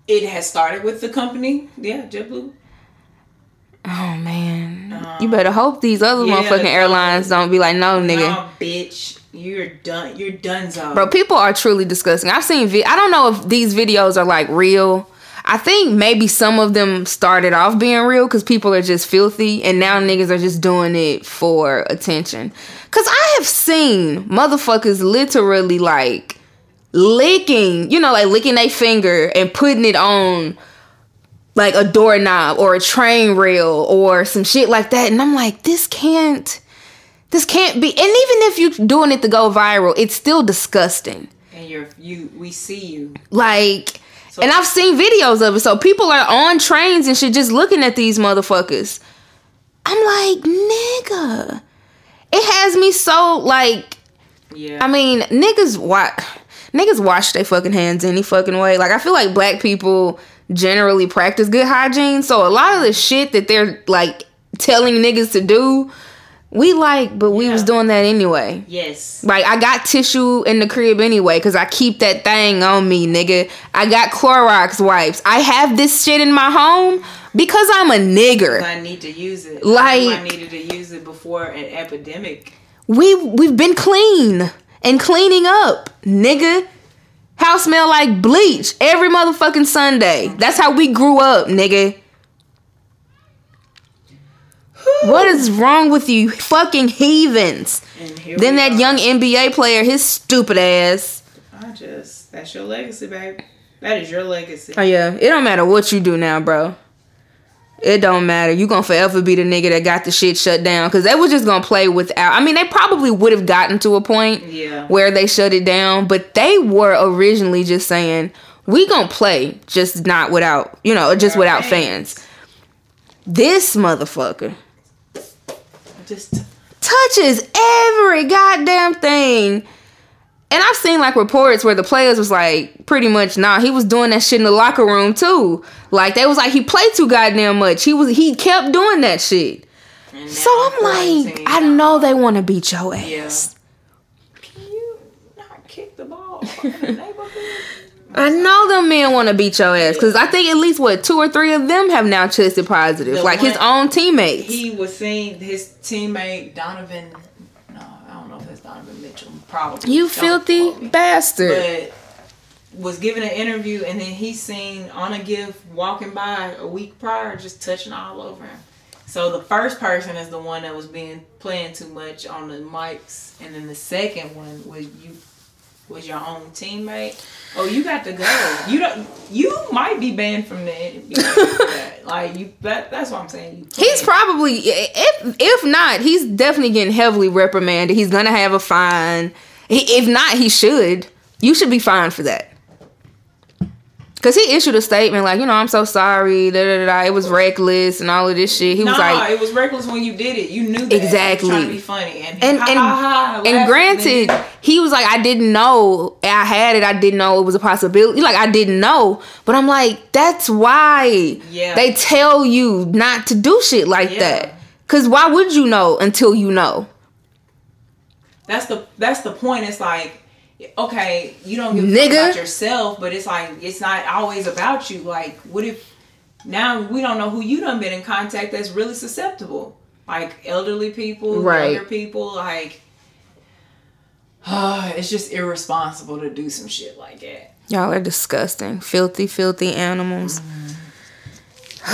It has started with the company. Yeah, JetBlue. Oh man, you um, better hope these other yeah, motherfucking airlines don't be like, no, nigga. Bitch, you're done. You're done, so. Bro, people are truly disgusting. I've seen. Vi- I don't know if these videos are like real. I think maybe some of them started off being real because people are just filthy, and now niggas are just doing it for attention. Cause I have seen motherfuckers literally like licking, you know, like licking their finger and putting it on like a doorknob or a train rail or some shit like that, and I'm like, this can't. This can't be, and even if you're doing it to go viral, it's still disgusting. and you're you. We see you. Like, and I've seen videos of it. So people are on trains and shit just looking at these motherfuckers. I'm like, nigga. It has me so like, Yeah. I mean, niggas watch niggas wash their fucking hands any fucking way. Like I feel like black people generally practice good hygiene. So a lot of the shit that they're like telling niggas to do, we like, but we was doing that anyway. yes. Like I got tissue in the crib anyway, cause I keep that thing on me, nigga. I got Clorox wipes. I have this shit in my home because I'm a nigger. I need to use it. Like- I I needed to use it before an epidemic. We we've been clean and cleaning up, nigga. House smell like bleach every motherfucking Sunday. That's how we grew up, nigga. What is wrong with you fucking heathens? Then that are. young NBA player, his stupid ass. I just that's your legacy, babe. That is your legacy. Oh yeah, it don't matter what you do now, bro. It don't matter. You gonna forever be the nigga that got the shit shut down because they was just gonna play without. I mean, they probably would have gotten to a point Yeah. where they shut it down, but they were originally just saying we gonna play, just not without, you know, just Without without fans. This motherfucker Just touches every goddamn thing. And I've seen like reports where the players was like, pretty much, nah, he was doing that shit in the locker room too. Like they was like, he played too goddamn much. He was he kept doing that shit. So I'm like. I know they want to beat your Yeah. ass. Can you not kick the ball in the neighborhood? I know them men want to beat your ass because I think at least what two or three of them have now tested positive, The like his own teammates. He was saying his teammate Donovan. No, I don't know if it's Donovan Mitchell. Probably. you filthy bastard. But was given an interview and then he seen on a Gift walking by a week prior, just touching all over him. So the first person is the one that was being playing too much on the mics, and then the second one was you was your own teammate. Oh, you got to go. You don't. You might be banned from the NBA. Like you. That, that's what I'm saying. He's probably if if not, he's definitely getting heavily reprimanded. He's gonna have a fine. He, if not, he should. You should be fined for that. Cause he issued a statement like, you know, I'm so sorry, da da da. It was reckless and all of this shit. He was Nah, like, it was reckless when you did it. You knew that. Exactly. Trying to be funny and and ha, and, ha, ha, and granted, he was like, I didn't know I had it. I didn't know it was a possibility. Like I didn't know, but I'm like, that's why Yeah. they tell you not to do shit like Yeah. that. Cause why would you know until you know? That's the that's the point. It's like, okay, you don't give a fuck about yourself, but it's like it's not always about you. Like, what if now we don't know who you done been in contact that's really susceptible, like elderly people, Right. younger people, like. it's just irresponsible to do some shit like that. Y'all are disgusting. Filthy, filthy animals.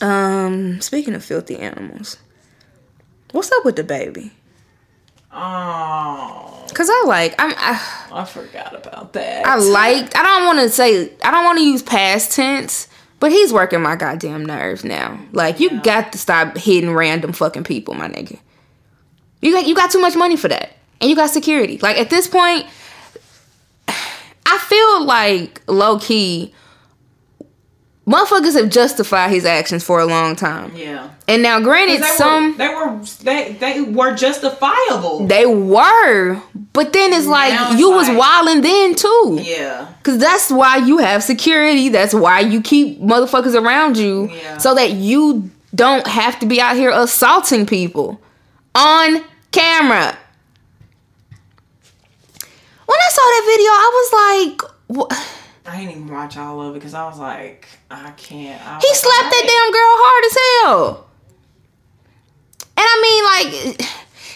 um, speaking of filthy animals, what's up with the baby? Oh, Cause I like I'm I, I forgot about that. I liked I don't want to say I don't want to use past tense, but he's working my goddamn nerves now. Like you Yeah. got to stop hitting random fucking people, my nigga. You got you got too much money for that, and you got security. Like at this point, I feel like low key. Motherfuckers have justified his actions for a long time. Yeah. And now, granted, They some were, they were they they were justifiable. they were, but then it's like Now it's you was like- wilding then too. yeah. Cause that's why you have security. That's why you keep motherfuckers around you, Yeah. so that you don't have to be out here assaulting people on camera. When I saw that video, I was like, wha- I didn't even watch all of it because I was like, I can't. I he like, slapped that damn girl hard as hell. And I mean, like,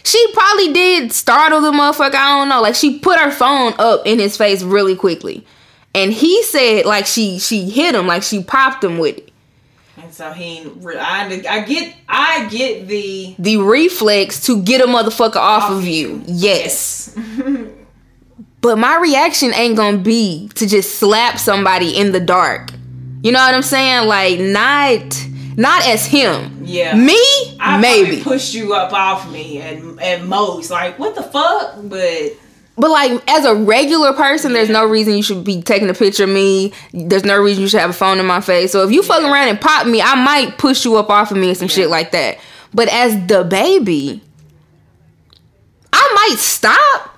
she probably did startle the motherfucker. I don't know. Like, she put her phone up in his face really quickly, and he said like she she hit him, like she popped him with it. And so he, I, I get, I get the the reflex to get a motherfucker off of you. Yes. but my reaction ain't gonna be to just slap somebody in the dark. You know what I'm saying? Like not not as him. Yeah. Me? I maybe. push you up off me and at most. Like what the fuck? But But like as a regular person, there's no reason you should be taking a picture of me. There's no reason you should have a phone in my face. So if you fucking around and pop me, I might push you up off of me and some shit like that. But as the baby, I might stop.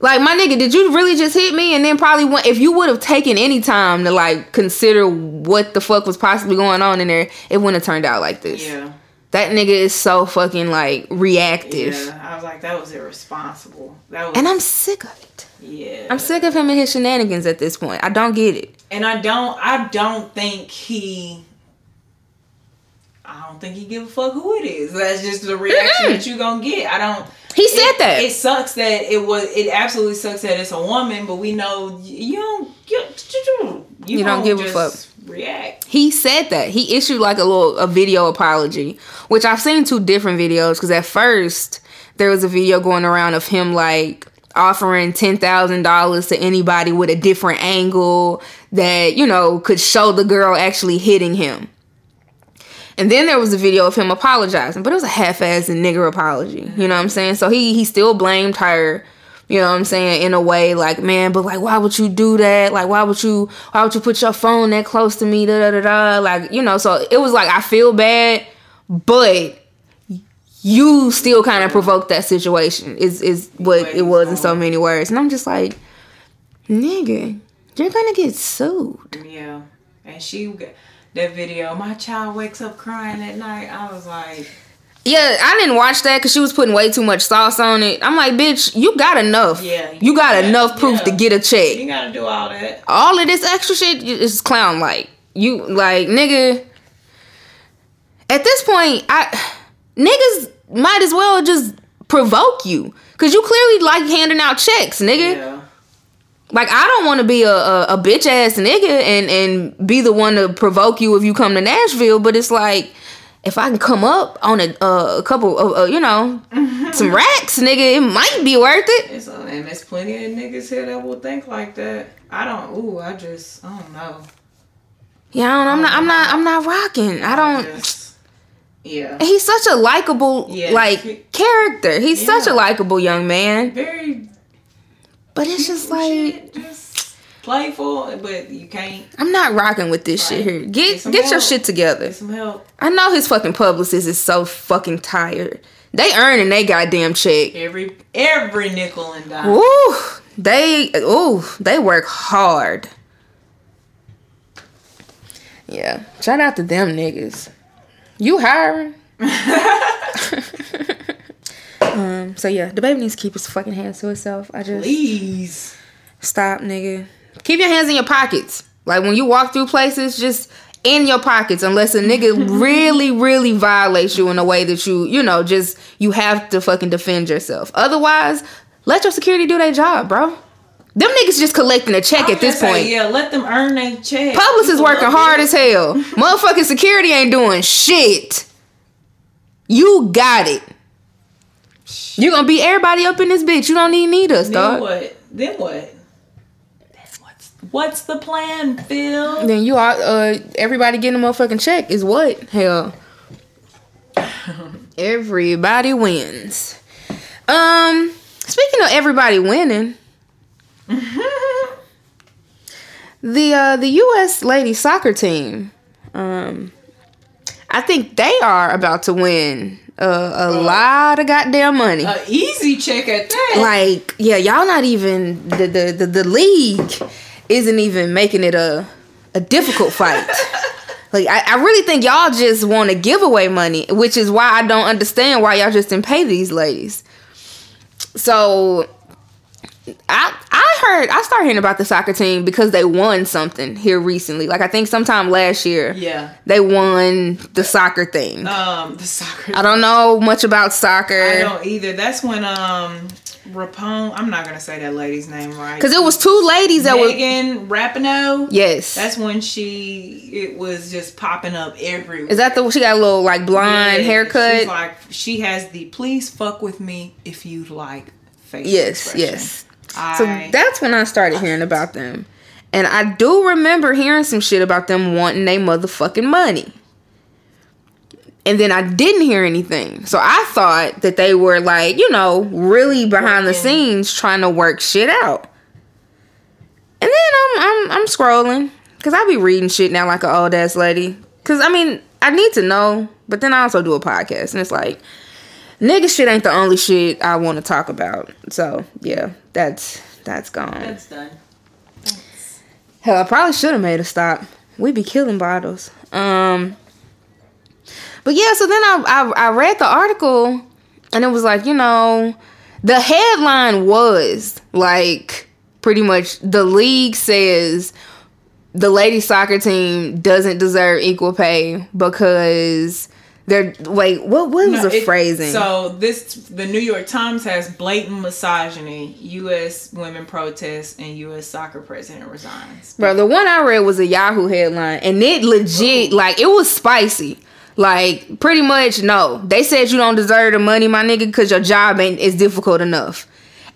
Like my nigga, did you really just hit me? And then probably went, if you would have taken any time to like consider what the fuck was possibly going on in there, it wouldn't have turned out like this. yeah, That nigga is so fucking like reactive. yeah. I was like, that was irresponsible. That was, And I'm sick of it. yeah. I'm sick of him and his shenanigans at this point. I don't get it. and I don't, I don't think he. I don't think he give a fuck who it is. That's just the reaction Mm-mm. that you gonna get. I don't. He said it, that. It sucks that it was. It absolutely sucks that it's a woman, but we know you don't. You, you, You don't give a just React. he said that. He issued like a little a video apology, which I've seen two different videos because at first there was a video going around of him like offering $10,000 to anybody with a different angle that, you know, could show the girl actually hitting him. And then there was a video of him apologizing, but it was a half-assed nigger apology. You know what I'm saying? So he he still blamed her. You know what I'm saying? In a way, like, man, but like, why would you do that? Like, why would you, why would you put your phone that close to me? Da da da da. Like, you know, so it was like I feel bad, but you still kind of provoked that situation. Is is what it was in so many words, and I'm just like, nigga, you're gonna get sued. Yeah. And she that video. My child wakes up crying at night. I was like, Yeah, I didn't watch that because she was putting way too much sauce on it. I'm like, bitch, you got enough. Yeah, you got yeah, enough proof to get a check. you gotta do all that. All of this extra shit is clown like. You like nigga. At this point, I niggas might as well just provoke you because you clearly like handing out checks, nigga. Yeah. Like I don't want to be a, a, a bitch ass nigga and and be the one to provoke you if you come to Nashville. But it's like if I can come up on a uh, a couple of uh, you know some racks, nigga, it might be worth it. It's, uh, and there's plenty of niggas here that will think like that. I don't. Ooh, I just. I don't know. Yeah, I don't, I'm not I'm not I'm not rocking. I don't. Just, yeah. He's such a likable Yeah. like character. He's such a likable young man. Very. But it's just like just playful, but you can't I'm not rocking with this shit here. Get Get some get your help. shit together. get some help. I know his fucking publicist is so fucking tired. They earning they goddamn check. Every every nickel and dime. Ooh, they ooh, they work hard. Yeah, shout out to them niggas. You hiring? um. So yeah, the baby needs to keep his fucking hands to himself. I just Please. stop, nigga. Keep your hands in your pockets. Like when you walk through places, just in your pockets. Unless a nigga really, really violates you in a way that you, you know, just you have to fucking defend yourself. Otherwise, let your security do their job, bro. Them niggas just collecting a check at this gonna point. yeah, let them earn their check. Public is working hard it. as hell. Motherfucking security ain't doing shit. You got it. You gonna beat everybody up in this bitch. You don't even need us, Then dog. what? Then what? What's what's the plan, Phil? Then you are uh everybody getting a motherfucking check is what? Hell. everybody wins. Um speaking of everybody winning, the uh, the U.S. ladies soccer team. Um, I think they are about to win uh, a lot of goddamn money. A easy check at that. like, yeah, y'all not even the the the, the league isn't even making it a a difficult fight. like, I, I really think y'all just want to give away money, which is why I don't understand why y'all just didn't pay these ladies. So I I heard I started hearing about the soccer team because they won something here recently. Like I think sometime last year. Yeah. They won the soccer thing. um, the soccer. I don't know much about soccer. I don't either. That's when um, Rapone. I'm not gonna say that lady's name right. Cause it was two ladies that were Megan Rapinoe. yes. That's when she it was just popping up everywhere. Is that the she got a little like blonde haircut? She's like she has the please fuck with me if you like face. yes, expression. yes. So that's when I started hearing about them. And I do remember hearing some shit about them wanting their motherfucking money. And then I didn't hear anything. So I thought that they were like, you know, really behind the scenes trying to work shit out. And then I'm I'm I'm scrolling cuz I be reading shit now like an old ass lady. Cuz I mean, I need to know, but then I also do a podcast and it's like nigga shit ain't the only shit I want to talk about. So, yeah, that's that's gone. that's done. Hell, I probably should have made a stop. We be killing bottles. Um, but yeah, so then I, I I read the article, and it was like you know, the headline was like pretty much the league says the ladies soccer team doesn't deserve equal pay because they're wait what what was No, the it- phrasing? So this, the New York Times has blatant misogyny. U.S. women protest and U.S. soccer president resigns. Bro, the one I read was a Yahoo headline, and it legit oh. like it was spicy. Like pretty much, no. They said you don't deserve the money, my nigga, because your job ain't is difficult enough.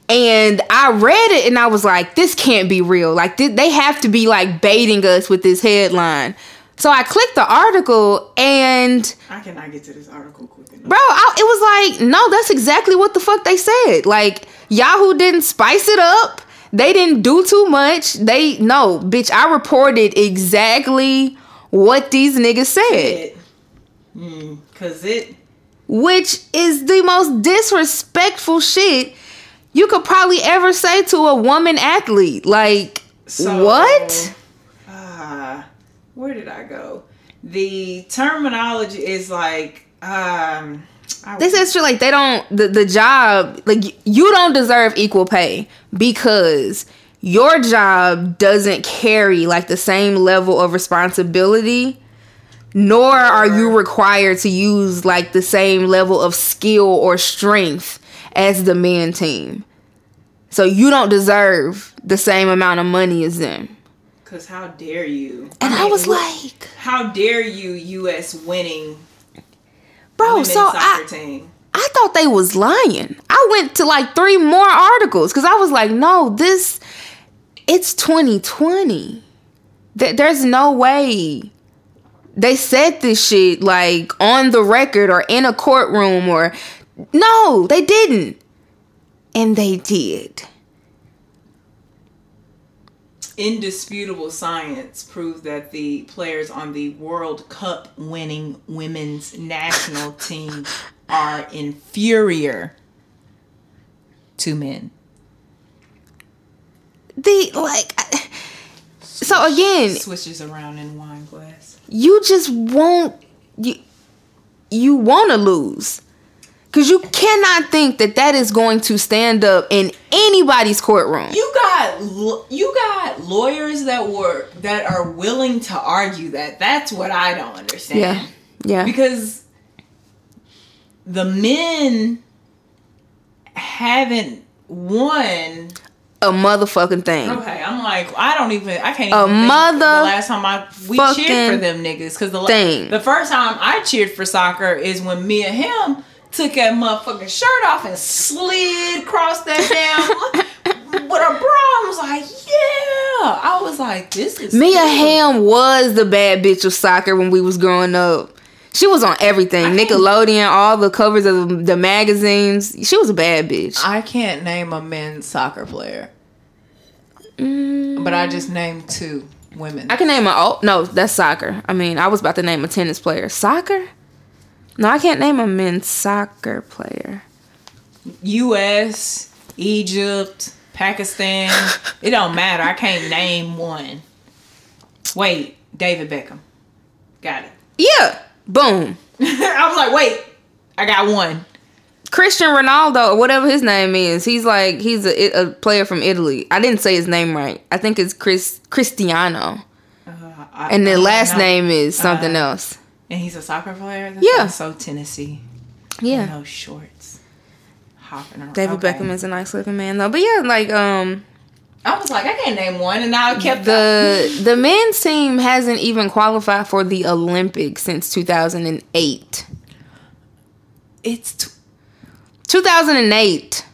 And I read it, and I was like, this can't be real. Like th- they have to be like baiting us with this headline. So I clicked the article, and I cannot get to this article quick enough. bro, I, it was like, no, that's exactly what the fuck they said. Like Yahoo didn't spice it up. They didn't do too much. They no, bitch. I reported exactly what these niggas said, mm, Cause it, which is the most disrespectful shit you could probably ever say to a woman athlete. Like So- what? ah, where did I go? The terminology is like, um, I, This is true. Like they don't the the job. Like you don't deserve equal pay because your job doesn't carry like the same level of responsibility. Nor are you required to use like the same level of skill or strength as the men team. So you don't deserve the same amount of money as them. Cause how dare you? And I mean, was like, how dare you, U.S. winning bro, so I, team? I thought they was lying. I went to like three more articles because I was like, no, this it's 2020. Th- There's no way they said this shit like on the record or in a courtroom or no, they didn't. And they did. Indisputable science proves that the players on the World Cup winning women's national team are inferior to men. The like so again, Switches around in wine glass. you just won't you you want to lose because you cannot think that that is going to stand up in anybody's courtroom You got you got lawyers that were that are willing to argue that. That's what I don't understand. yeah yeah because the men haven't won. a motherfucking thing Okay, I'm like I don't even I can't even A think mother the last time I we cheered for them niggas because the thing. the first time I cheered for soccer is when me and him took that motherfucking shirt off and slid across that damn with a bra. I was like, yeah. I was like, this is mia cool. Hamm was the bad bitch of soccer when we was growing up she was on everything nickelodeon all the covers of the, the magazines she was a bad bitch I can't name a men's soccer player. Mm. But I just named two women. I can name a oh no, that's soccer. I mean, I was about to name a tennis player. Soccer? No, I can't name a men's soccer player. U.S., Egypt, Pakistan. it don't matter. I can't name one. Wait, David Beckham. Got it. Yeah. Boom. I was like, wait, I got one. Christian Ronaldo, or whatever his name is, he's like he's a, a player from Italy. I didn't say his name right. I think it's Chris Cristiano, I- and the last know. name is something Uh, else. And he's a soccer player. That Yeah. so Tennessee. Yeah, those shorts, hopping around. David Okay. Beckham is a nice looking man though. But yeah, like um I was like, I can't name one, and I kept the the men's team hasn't even qualified for the Olympics since 2008. It's t- 2008.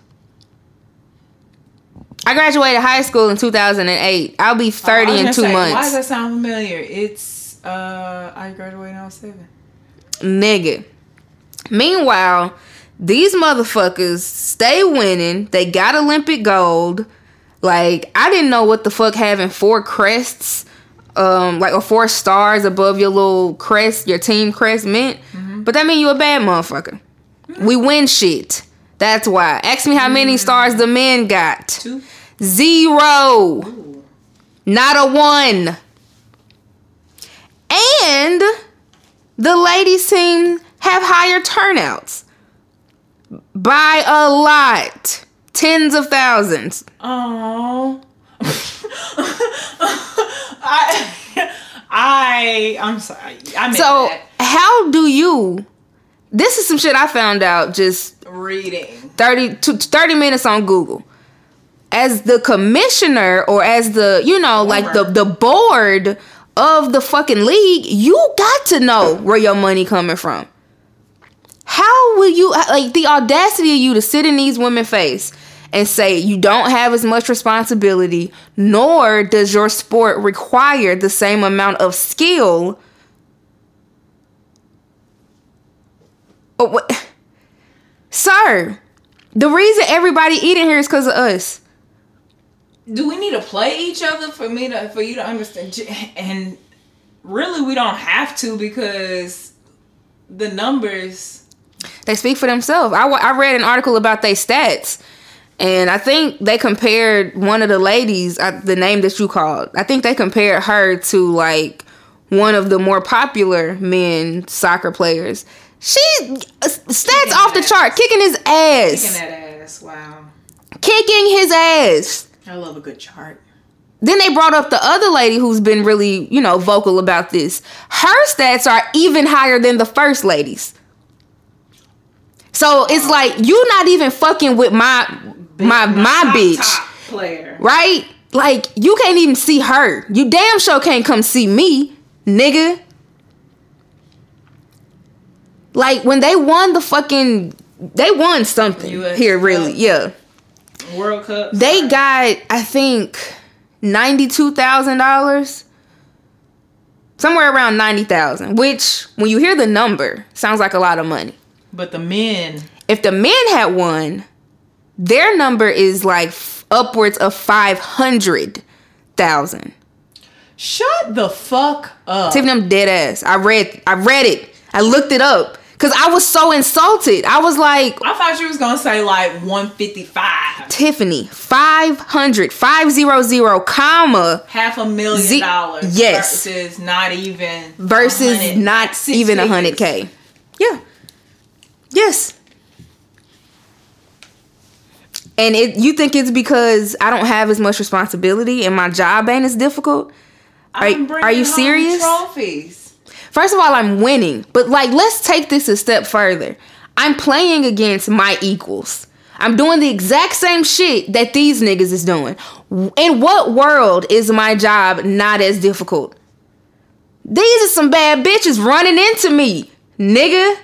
I graduated high school in 2008. I'll be 30 Oh, in two say, Why does that sound familiar? It's uh, I graduated in 07. Nigga. Meanwhile, these motherfuckers stay winning. They got Olympic gold. Like, I didn't know what the fuck having four crests, um, like or four stars above your little crest, your team crest meant. But that mean you a bad motherfucker. We win shit. That's why. Ask me how many stars the men got. Two. Zero. Not a one. And the ladies seem have higher turnouts by a lot. Tens of thousands. Oh. I, I, I'm sorry. I meant So, that. how do you? This is some shit I found out just reading. 30, to 30 minutes on Google. As the commissioner or as the, you know, like the, the board of the fucking league, you got to know where your money coming from. How will you, like the audacity of you to sit in these women's face and say you don't have as much responsibility, nor does your sport require the same amount of skill. What? Sir, the reason everybody eating here is because of us. Do we need to play each other for me to for you to understand? And really, we don't have to because the numbers. They speak for themselves. I, I read an article about their stats, and I think they compared one of the ladies, uh, the name that you called. I think they compared her to like one of the more popular men soccer players. She uh, stats off the ass. chart, kicking his ass. Kicking that ass. Wow. kicking his ass. I love a good chart. Then they brought up the other lady who's been really, you know, vocal about this. Her stats are even higher than the first lady's. So it's like you're not even fucking with my my my bitch, player. right? Like you can't even see her. You damn sure can't come see me, nigga. Like when they won the fucking they won something US here really. Yeah. World Cup. They got, I think, ninety-two thousand dollars, somewhere around ninety thousand. Which, when you hear the number, sounds like a lot of money. but the men. If the men had won, their number is like f- upwards of five hundred thousand. Shut the fuck up. Tiffany, I'm dead ass. I read, I read it. I looked it up because I was so insulted. I was like, I thought you was gonna say like 155, Tiffany, 500, 500, comma, half a million Z- dollars. yes. versus not even versus not even a hundred k. Yeah. Yes. And it you think it's because I don't have as much responsibility and my job ain't as difficult? Are, are you serious? Trophies. First of all, I'm winning, but like let's take this a step further. I'm playing against my equals. I'm doing the exact same shit that these niggas is doing. In what world is my job not as difficult? These are some bad bitches running into me, nigga.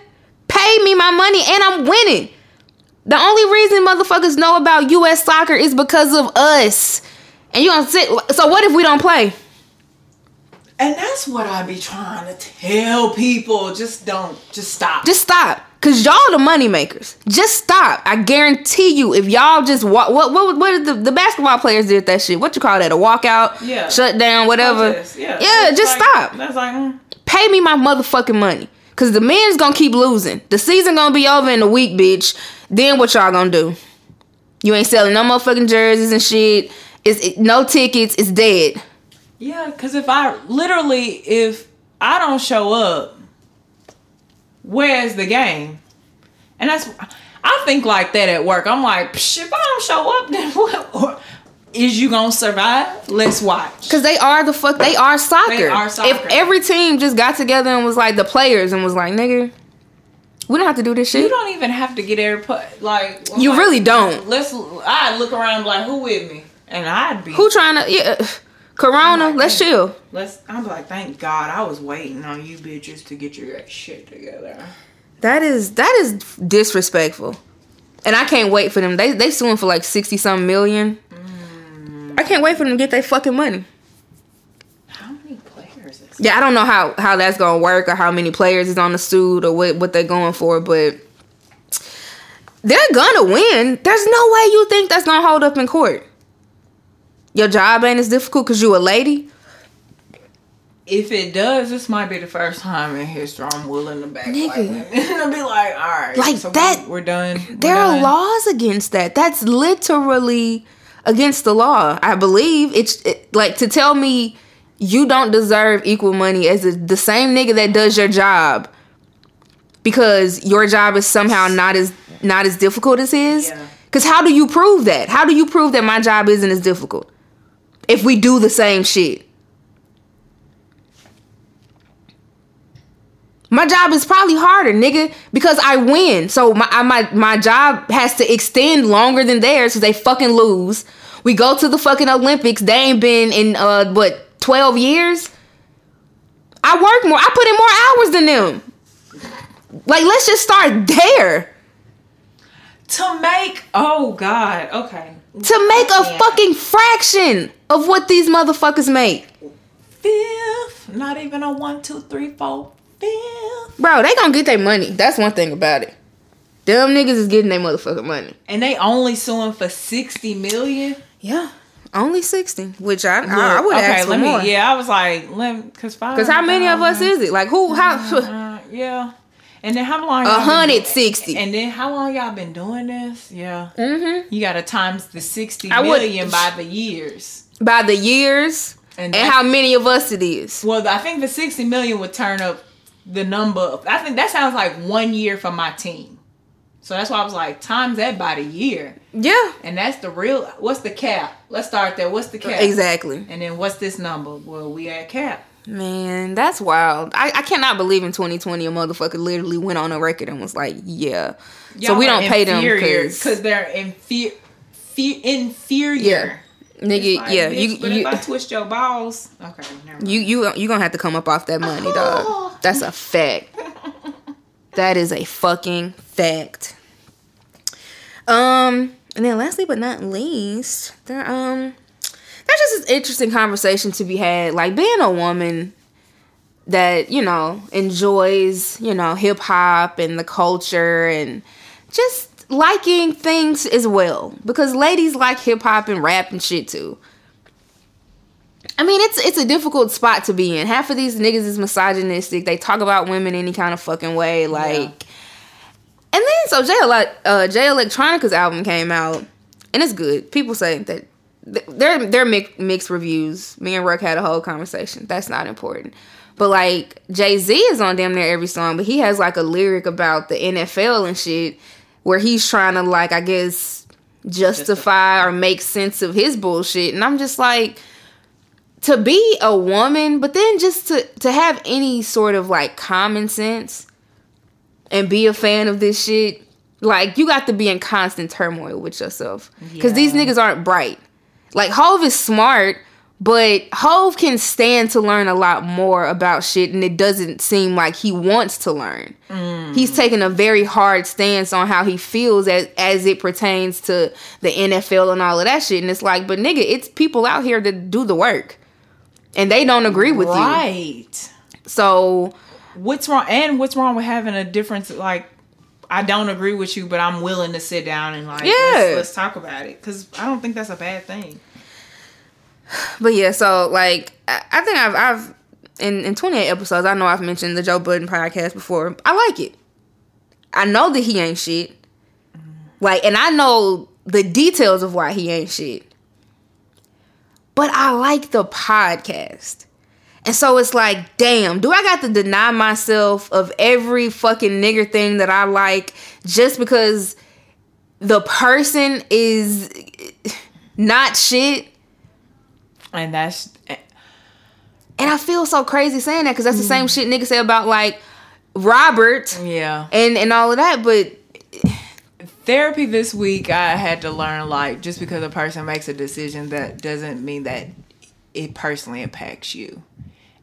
Pay me my money and I'm winning. The only reason motherfuckers know about US soccer is because of us. And you gonna sit so what if we don't play? And that's what I be trying to tell people. Just don't. Just stop. Just stop. Cause y'all the money makers. Just stop. I guarantee you, if y'all just walk, what what what did the, the basketball players did that shit? What you call that? A walkout? Yeah. Shut down, whatever. Protest, Yeah, That's just like- stop. That's like, mm, Pay me my motherfucking money. Cause the men's gonna keep losing. The season gonna be over in a week, bitch. Then what y'all gonna do? You ain't selling no motherfucking jerseys and shit. It's it, no tickets. It's dead. Yeah. Because if I literally, if I don't show up, where's the game? And that's, I think like that at work. I'm like, Psh, if I don't show up, then what? Or, is you gonna survive? Let's watch. Cause they are the fuck. They are soccer. They are soccer. If every team just got together and was like the players and was like, nigga, we don't have to do this shit. You don't even have to get every put like. You like, really don't. Let's. I look around like, who with me? And I'd be. Who trying to? Yeah, Corona. like, let's chill. Let's. I'm like, thank God, I was waiting on you bitches to get your shit together. That is that is disrespectful. And I can't wait for them. They they suing for like sixty some million. Mm. I can't wait for them to get their fucking money. How many players? Yeah, I don't know how how that's gonna work or how many players is on the suit or what what they're going for, but they're gonna win. There's no way you think that's gonna hold up in court. Your job ain't as difficult because you a lady. If it does, this might be the first time in history I'm willing to back Nigga. women. and be like, all right, Like so we- that- We're done. We're There done. are laws against that. That's literally against the law. I believe it's it, like to tell me you don't deserve equal money as a, the same nigga that does your job because your job is somehow not as not as difficult as his. Yeah. Cuz how do you prove that? How do you prove that my job isn't as difficult if we do the same shit? My job is probably harder, nigga, because I win. So my my my job has to extend longer than theirs because they fucking lose. We go to the fucking Olympics. They ain't been in uh what twelve years. I work more. I put in more hours than them. Like, let's just start there to make. Oh God. Okay. to make a Yeah. fucking fraction of what these motherfuckers make, Fifth. Not even a one, two, three, four. Fifth. bro. They gonna get their money. That's one thing about it. Them niggas is getting their motherfucking money. And they only suing for sixty million. Yeah, only sixty, which I I, I would okay, ask for let more. Yeah, I was like, let cause five. Cause how many of us is it? Like who? How? Uh, yeah. And then how long? Been doing- And then how long y'all been doing this? Yeah. Mm-hmm. You gotta times the sixty I would- by the years. By the years And, and how many of us it is. well, I think the sixty million would turn up the number. Of, I think that sounds like one year for my team. So that's why I was like, times that by the year, Yeah, and that's the real. What's the cap? Let's start there. What's the cap? exactly. And then what's this number? Well, we at cap. Man, that's wild. I, I cannot believe in 2020 a motherfucker literally went on a record and was like, "Yeah." so we don't pay them because because they're inferior. inferior. Yeah. nigga, Like, yeah, you but you, if I twist your balls, okay, never mind. you you you gonna have to come up off that money, dog. That's a fact. That is a fucking fact. Um, and then lastly but not least, there um, there's just an interesting conversation to be had. Like being a woman that you know enjoys you know hip hop and the culture and just liking things as well because ladies like hip hop and rap and shit too. I mean, it's it's a difficult spot to be in. Half of these niggas is misogynistic. They talk about women any kind of fucking way, like. And then so Jay uh, Jay Electronica's album came out, and it's good. People say that th- they're they're mixed, reviews. Me and Ruck had a whole conversation. That's not important. But like Jay Z is on damn near every song, but he has like a lyric about the NFL and shit, where he's trying to like I guess justify or make sense of his bullshit, and I'm just like to be a woman, but then just to to have any sort of like common sense and be a fan of this shit, like you got to be in constant turmoil with yourself because these niggas aren't bright. Like Hove is smart, but Hove can stand to learn a lot more about shit, and it doesn't seem like he wants to learn. Mm. He's taking a very hard stance on how he feels as as it pertains to the NFL and all of that shit. And it's like, but nigga, it's people out here that do the work, and they don't agree with you. right. So What's wrong? And what's wrong with having a difference? Like, I don't agree with you, but I'm willing to sit down and like Yeah. let's, let's talk about it because I don't think that's a bad thing. But yeah, so like I, I think I've I've in in 28 episodes, I know I've mentioned the Joe Budden podcast before. I like it. I know that he ain't shit. Like, and I know the details of why he ain't shit. But I like the podcast. And so it's like, damn, do I got to deny myself of every fucking nigger thing that I like just because the person is not shit? And that's eh. And I feel so crazy saying that because that's the mm-hmm. same shit niggas say about like Robert yeah. and and all of that. But Therapy this week, I had to learn like just because a person makes a decision, that doesn't mean that it personally impacts you.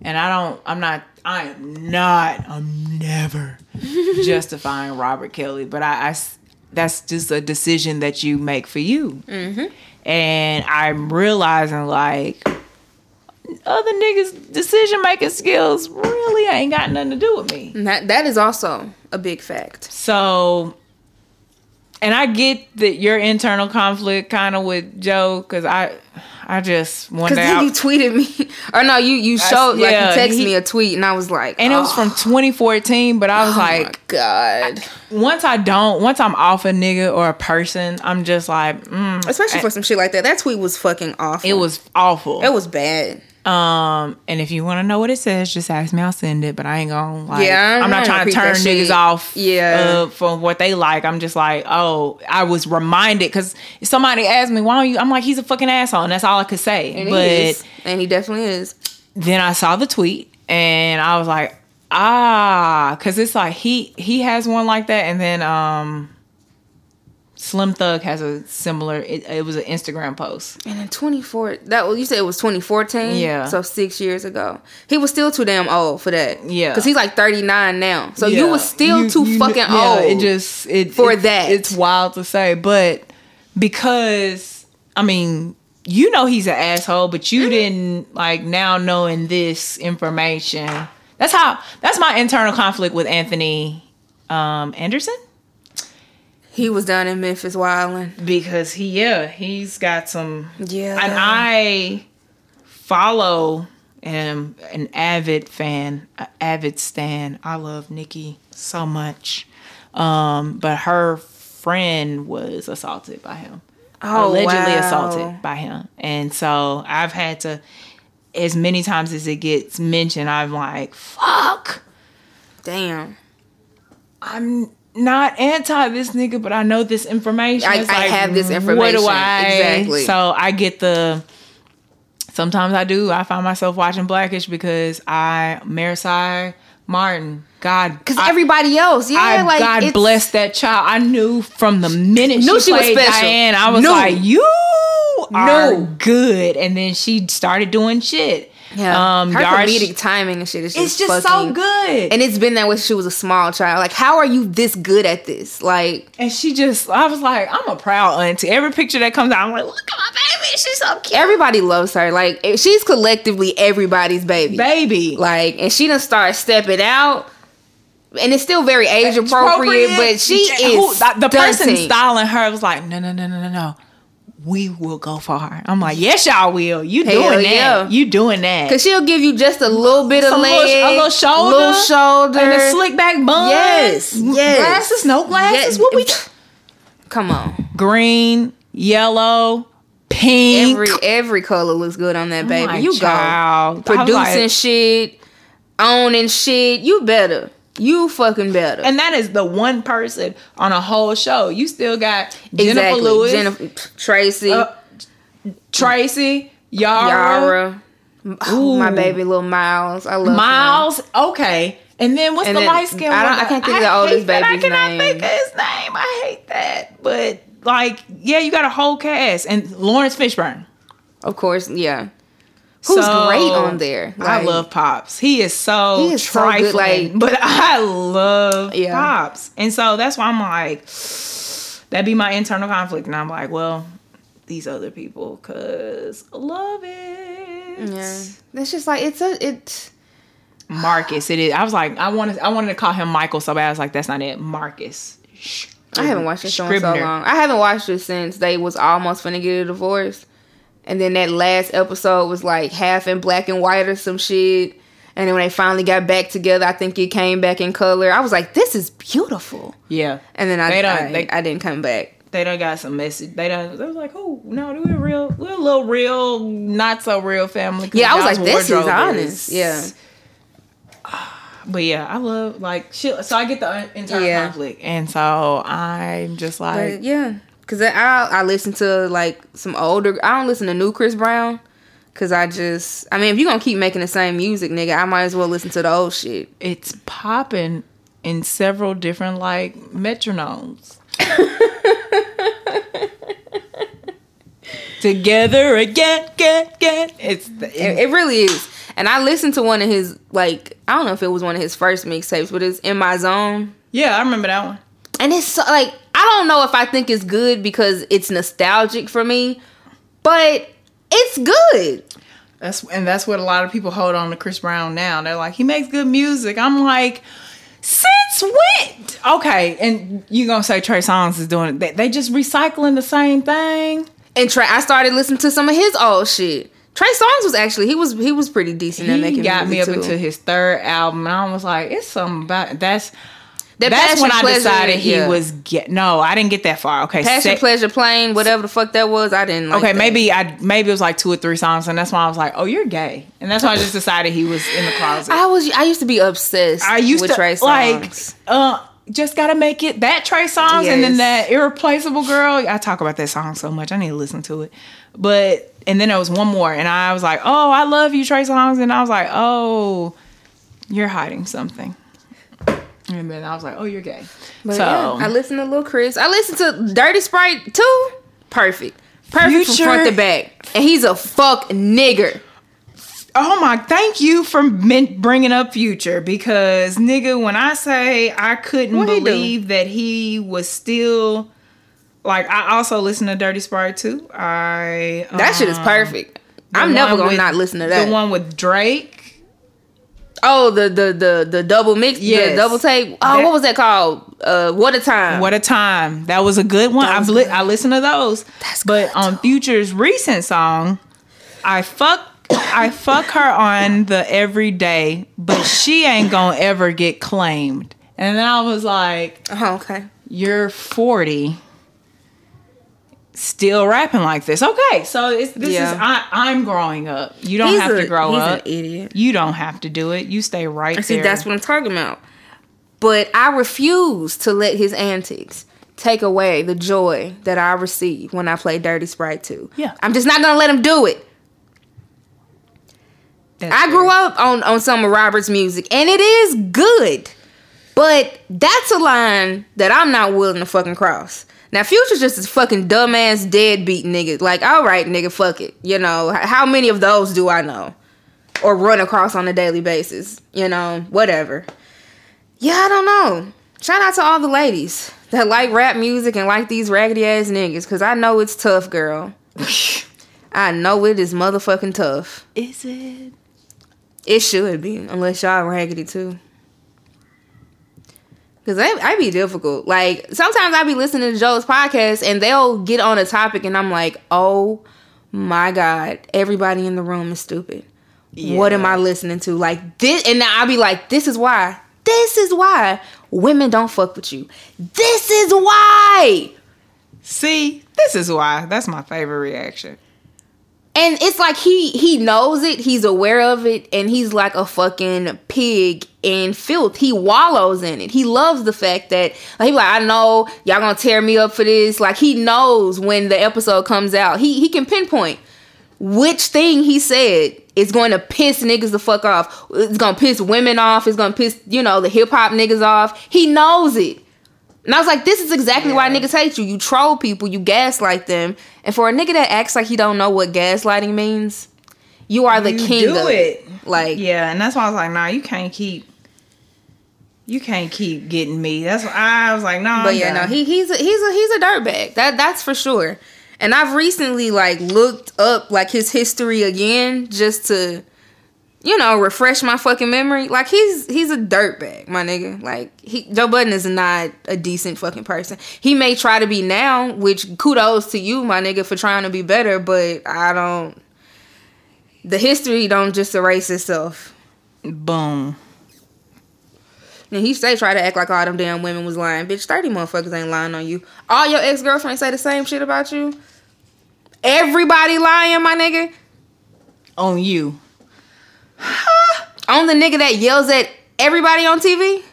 And I don't. I'm not. I am not. I'm never justifying Robert Kelly, but I. that's just a decision that you make for you. Mm-hmm. And I'm realizing like other niggas' decision making skills really ain't got nothing to do with me. that that is also a big fact. So, and I get that your internal conflict kind of with Joe because I, I just one day, I- you tweeted me, or no, you you showed like yeah, you texted he- me a tweet, and I was like, and it was oh, from 2014. But I was oh like, my God, once I don't, once I'm off a nigga or a person, I'm just like, mm, especially for some shit like that. That tweet was fucking awful. it was awful. it was bad. Um, and if you want to know what it says, just ask me. I'll send it. But I ain't gonna like. Yeah, I I'm not trying to turn shit. niggas off. Yeah. uh, from what they like. I'm just like, oh, I was reminded because somebody asked me, why don't you? I'm like, he's a fucking asshole, and that's all I could say. And but he is, and he definitely is. then I saw the tweet, and I was like, ah, because it's like he he has one like that, and then um. Slim Thug has a similar. It, it was an Instagram post. And in 24, that was you said it was 2014. Yeah. so six years ago, he was still too damn old for that. Yeah. because he's like 39 now. So you Yeah. was still You- too you fucking yeah, old. It just it for it- that. It's wild to say, but because I mean, you know he's an asshole, but Mm-hmm. you didn't like now knowing this information. That's how. That's my internal conflict with Anthony um, Anderson he was down in Memphis wilding. because he yeah he's got some Yeah, and I follow am an avid fan, an avid stan. I love Nikki so much. Um, but her friend was assaulted by him. Oh, allegedly wow. assaulted by him. And so I've had to as many times as it gets mentioned, I'm like, fuck. Damn. I'm not anti this nigga, but I know this information. I- It's I have this information. What do I? Exactly. So I get the. Sometimes I do. I find myself watching Blackish because I Marsai Martin. God, Because everybody else, yeah, I, like God bless that child. I knew from the minute Knew she, she was played special. Diane, I was Knew. like, you are Knew. good. And then she started doing shit. Yeah, Um, her Yara- comedic timing and shit is just It's just so good. And it's been that way since she was a small child. Like, how are you this good at this? Like, And she just, I was like, I'm a proud auntie. Every picture that comes out, I'm like, look at my baby. She's so cute. everybody loves her. Like, eh, she's collectively everybody's baby. baby. Like, and she done start stepping out. And it's still very age appropriate, but she Who- is the, the person styling her was like, no, no, no, no, no, no. We will go far. I'm like, yes, y'all will. You Hell doing that? You doing that? Cause she'll give you just a little bit of Some leg, little, a little shoulder, little shoulder, and a slick back bun. Yes, yes. Glasses, no glasses. Yes. What we? Come on, Green, yellow, pink. every every color looks good on that baby. Oh you child. go producing like- shit, owning shit. You better. You fucking better. and that is the one person on a whole show. You still got Jennifer exactly. Lewis, Jennifer, Tracy, uh, Tracy, Yara, Yara. Oh, my baby little Miles. I love him. Miles. Okay. And then what's And the light skin? I don't- I can't think of the oldest. I cannot name. think of his name. I hate that. But like, yeah, you got a whole cast and Laurence Fishburne. Of course, yeah. Who's So, great on there? I love Pops. He is so He is so good, trifling, like- but I love Yeah. Pops, and so that's why I'm like, that'd be my internal conflict, and I'm like, well, these other people, cause I love it. Yeah, it's just like it's a it. Marcus, it is. I was like, I wanted, I wanted to call him Michael so bad. I was like, that's not it. Marcus I haven't watched this show in so long. I haven't watched it since they was almost finna get a divorce. And then that last episode was like half in black and white or some shit. And then when they finally got back together, I think it came back in color. I was like, this is beautiful. Yeah, And then I They don't- I, they- I didn't come back. they done got some message. They done. They was like, oh no, we're real. We're a little real, not so real family." Yeah, I was like, this is honest. Yeah. But yeah, I love like shit. So I get the internal Yeah. conflict, and so I'm just like, But yeah, cause I I listen to like some older. I don't listen to new Chris Brown, cause I just I mean if you gonna keep making the same music, nigga, I might as well listen to the old shit. it's popping in several different like metronomes. Together again, again, again. It's the, It, it really is. And I listened to one of his like I don't know if it was one of his first mixtapes, but it's in my zone. yeah, I remember that one. And it's so, like I don't know if I think it's good because it's nostalgic for me, but it's good. That's and that's what a lot of people hold on to Chris Brown now. They're like, he makes good music. I'm like, since when? Okay, and you gonna say Trey Songz is doing it? They, they just recycling the same thing. And Trey, I started listening to some of his old shit. Trey Songz was actually he was he was pretty decent at He making got me up too. into his third album, and I was like, it's something about that's. That that's when I Pleasure, decided he yeah. was get. No, I didn't get that far. Okay, Passion, sec- pleasure, plane, whatever the fuck that was. I didn't. Like Okay, that. maybe I maybe it was like two or three songs, and that's why I was like, "Oh, you're gay," and that's why I just decided he was in the closet. I was. I used to be obsessed. I used with to Trey like, uh, just gotta make it that Trey Songz, and then that irreplaceable girl. I talk about that song so much. I need to listen to it. But and then there was one more, and I was like, "Oh, I love you, Trey Songz," and I was like, "Oh, you're hiding something." And then I was like, "Oh, you're gay." But so yeah, I listened to Lil Chris. I listened to Dirty Sprite 2. Perfect. Perfect from front to back. And he's a fuck nigger. Oh my, thank you for bringing up Future because nigga, when I say I couldn't What he believe that he was still like, I also listen to Dirty Sprite 2. I That shit is um, perfect. I'm never gonna with- not listen to that. The one with Drake. Oh, the the the the double mix, yeah, double tape. Oh, That- what was that called? Uh, what a time. What a time! That was a good one. I've li- I listened to those. That's but on Future's recent song, I fuck I fuck her on the everyday, but she ain't gonna ever get claimed. And then I was like, Oh, okay. you're 40 still rapping like this okay so it's, this Yeah. is I, i'm growing up you don't He's have a- to grow he's up an idiot. you don't have to do it you stay right See, there that's what I'm talking about. But I refuse to let his antics take away the joy that I receive when I play Dirty Sprite 2. Yeah. I'm just not gonna let him do it. That's I grew up on, on some of Robert's music and it is good. But that's a line that I'm not willing to fucking cross. Now Future's just a fucking dumbass deadbeat nigga. Like, alright, nigga, fuck it. You know, how many of those do I know? Or run across on a daily basis? You know, whatever. Yeah, I don't know. Shout out to all the ladies that like rap music and like these raggedy ass niggas, cause I know it's tough, girl. I know it is motherfucking tough. is it It should be, unless y'all raggedy too. Cause I I be difficult. Like sometimes I be listening to Joe's podcast and they'll get on a topic and I'm like, oh my god, everybody in the room is stupid. What am I listening to? Like this, and now I'll be like, this is why. This is why women don't fuck with you. This is why. see this is why that's my favorite reaction And it's like he he knows it, he's aware of it, and he's like a fucking pig in filth. He wallows in it. He loves the fact that like he like I know y'all gonna tear me up for this. Like he knows when the episode comes out. He he can pinpoint which thing he said is going to piss niggas the fuck off. It's gonna piss women off. It's gonna piss you know the hip hop niggas off. He knows it. And I was like, this is exactly why niggas hate you. You troll people, you gaslight them. And for a nigga that acts like he don't know what gaslighting means, you are the You king do of it. Like, yeah and that's why i was like nah you can't keep you can't keep getting me that's why i was like no but yeah, no, he he's a, he's a he's a dirtbag. That that's for sure. And I've recently like looked up like his history again just to you know, refresh my fucking memory. Like he's he's a dirtbag, my nigga. Like he Joe Budden is not a decent fucking person. He may try to be now, which kudos to you, my nigga, for trying to be better, but I don't the history don't just erase itself. Boom. And he say try to act like all them damn women was lying. Bitch, 30 motherfuckers ain't lying on you. All your ex-girlfriends say the same shit about you. Everybody lying, my nigga. On you. On the nigga that yells at everybody on TV.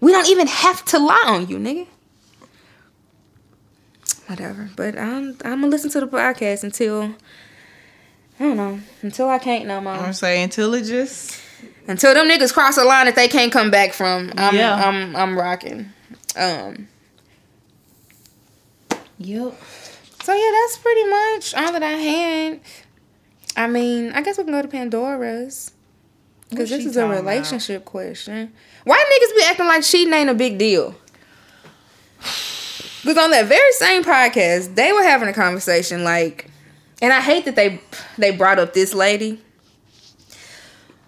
We don't even have to lie on you, nigga. Whatever. But I'm I'm gonna listen to the podcast until I don't know. Until I can't no more. I'm saying until it just Until them niggas cross a line that they can't come back from. I'm Yeah. I'm I'm rocking. Um Yep. So yeah, that's pretty much all that I had. I mean, I guess we can go to Pandora's. Because this is a talking about? relationship question. Why niggas be acting like cheating ain't a big deal? Because on that very same podcast, they were having a conversation like, and I hate that they they brought up this lady.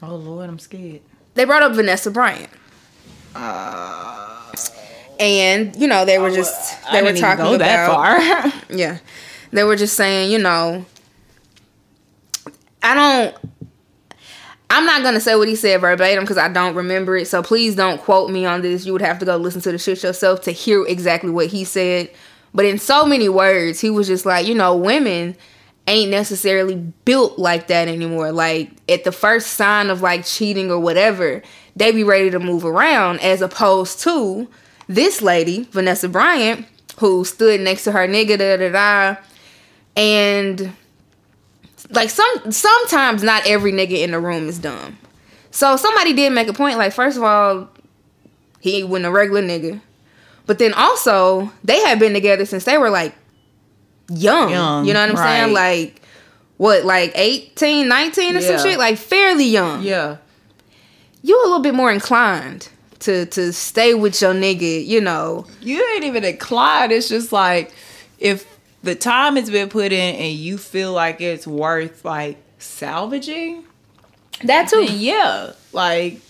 Oh Lord, I'm scared. They brought up Vanessa Bryant, Uh, and you know they were just they I were talking go about that far. yeah, they were just saying you know, I don't. I'm not gonna say what he said verbatim because I don't remember it. So please don't quote me on this. You would have to go listen to the shit yourself to hear exactly what he said. But in so many words, he was just like, you know, women ain't necessarily built like that anymore. Like at the first sign of like cheating or whatever, they be ready to move around as opposed to this lady, Vanessa Bryant, who stood next to her nigga da da da and like some sometimes not every nigga in the room is dumb. So somebody did make a point like first of all, he wasn't a regular nigga. But then also, they had been together since they were like young. Young, you know what I'm saying? Like what, like 18, 19 or Yeah. some shit? Like fairly young. yeah. You a little bit more inclined to to stay with your nigga, you know. You ain't even inclined. It's just like if the time has been put in and you feel like it's worth like salvaging, That too. yeah, like.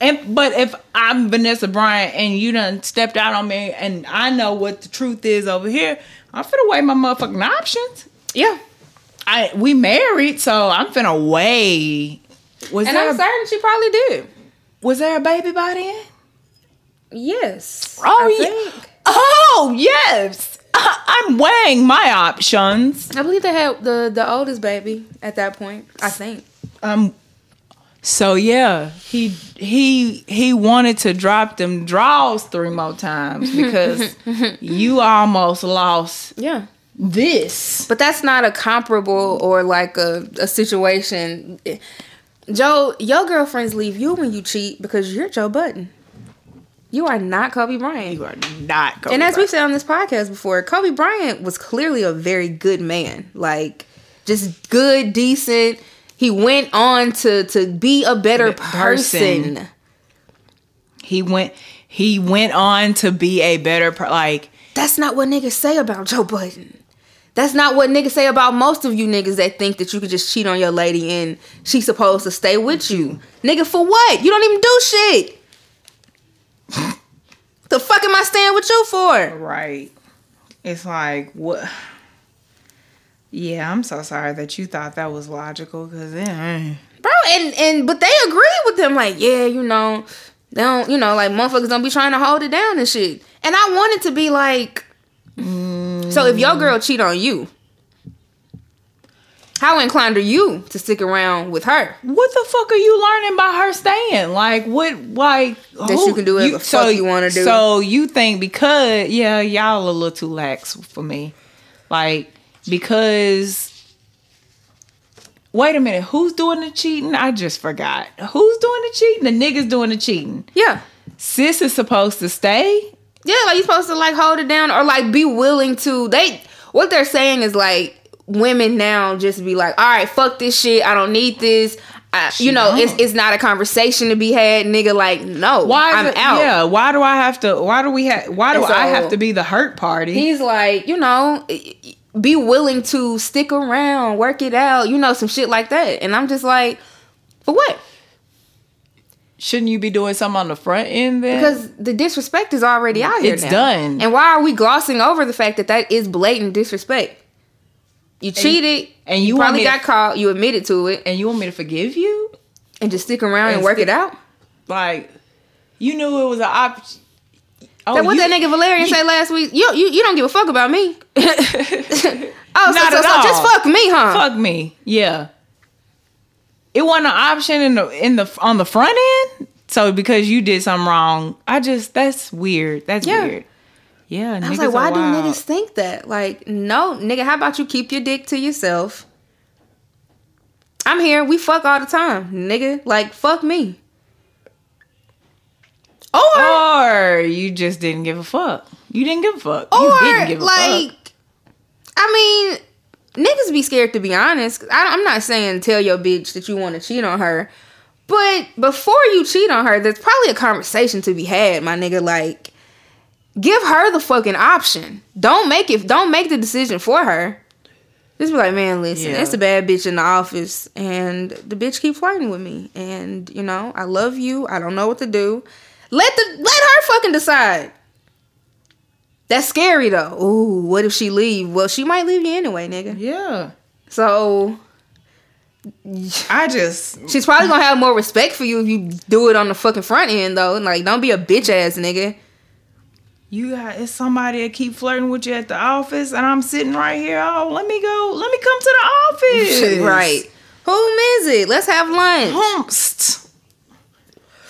And but if I'm Vanessa Bryant and you done stepped out on me and I know what the truth is over here, I'm finna weigh my motherfucking options. Yeah. I we married, so I'm finna weigh. Was And there I'm a, certain she probably did. was there a baby by then? Yes. Oh I yeah. think. Oh yes. I'm weighing my options. I believe they had the the oldest baby at that point. I think. Um. So yeah, he he he wanted to drop them draws three more times because you almost lost Yeah. this. But that's not a comparable or like a, a situation. Joe, your girlfriends leave you when you cheat because you're Joe Budden. You are not Kobe Bryant. You are not Kobe and as we've said on this podcast before, Kobe Bryant was clearly a very good man. Like, just good, decent. He went on to to be a better Person. person. he went he went on to be a better per- like That's not what niggas say about Joe Budden. That's not what niggas say about most of you niggas that think that you could just cheat on your lady and she's supposed to stay with you. Nigga, for what? You don't even do shit. The fuck am I staying with you for? right. It's like what. Yeah, I'm so sorry that you thought that was logical because then. Bro, and and but they agree with them, like, yeah, you know, they don't, you know, like motherfuckers don't be trying to hold it down and shit. And I wanted to be like, so if your mm. girl cheat on you, how inclined are you to stick around with her? What the fuck are you learning by her staying? Like what? Like That you can do whatever the fuck you wanna do. So you think because yeah, y'all a little too lax for me. Like because. Wait a minute, who's doing the cheating? I just forgot. Who's doing the cheating? The niggas doing the cheating. Yeah. Sis is supposed to stay. Yeah, like you're supposed to like hold it down or like be willing to they what they're saying is like women now just be like, all right, fuck this shit. I don't need this. I, you know, it's it's not a conversation to be had, nigga. Like, no, Why? I'm it- out. Yeah. Why do I have to? Why do we have? Why do And I have to be the hurt party? He's like, you know, be willing to stick around, work it out, you know, some shit like that. And I'm just like, For what? Shouldn't you be doing something on the front end then? Because the disrespect is already out here. It's now. done. And why are we glossing over the fact that that is blatant disrespect? You cheated, and you want probably me to- got caught. You admitted to it, and you want me to forgive you? and just stick around and, And work it out. Like, you knew it was an option. Oh, That what you- that nigga Valerian you- say last week? You you you don't give a fuck about me. oh, so, Not so, at so all. just fuck me, huh? Fuck me. Yeah. It wasn't an option in the in the on the front end. So because you did something wrong, I just that's weird. That's Yeah. weird. Yeah. I was like, why do niggas think that? Like, no, nigga, how about you keep your dick to yourself? I'm here. We fuck all the time, nigga. Like, fuck me. Or, Or you just didn't give a fuck. You didn't give a fuck. or you didn't give a like, fuck. I mean, niggas be scared to be honest. I, I'm not saying tell your bitch that you want to cheat on her, but before you cheat on her, there's probably a conversation to be had, my nigga. Like, give her the fucking option. Don't make it. Don't make the decision for her. Just be like, man, listen, Yeah. it's a bad bitch in the office, and the bitch keep flirting with me, and you know, I love you. I don't know what to do. Let the let her fucking decide. That's scary though. Ooh, what if she leave? Well, she might leave you anyway, nigga. Yeah. So I just she's probably gonna have more respect for you if you do it on the fucking front end though. Like, don't be a bitch ass nigga. You got it's somebody that keep flirting with you at the office and I'm sitting right here. Oh, let me go. Let me come to the office. right. Whom is it? Let's have lunch. Humpst.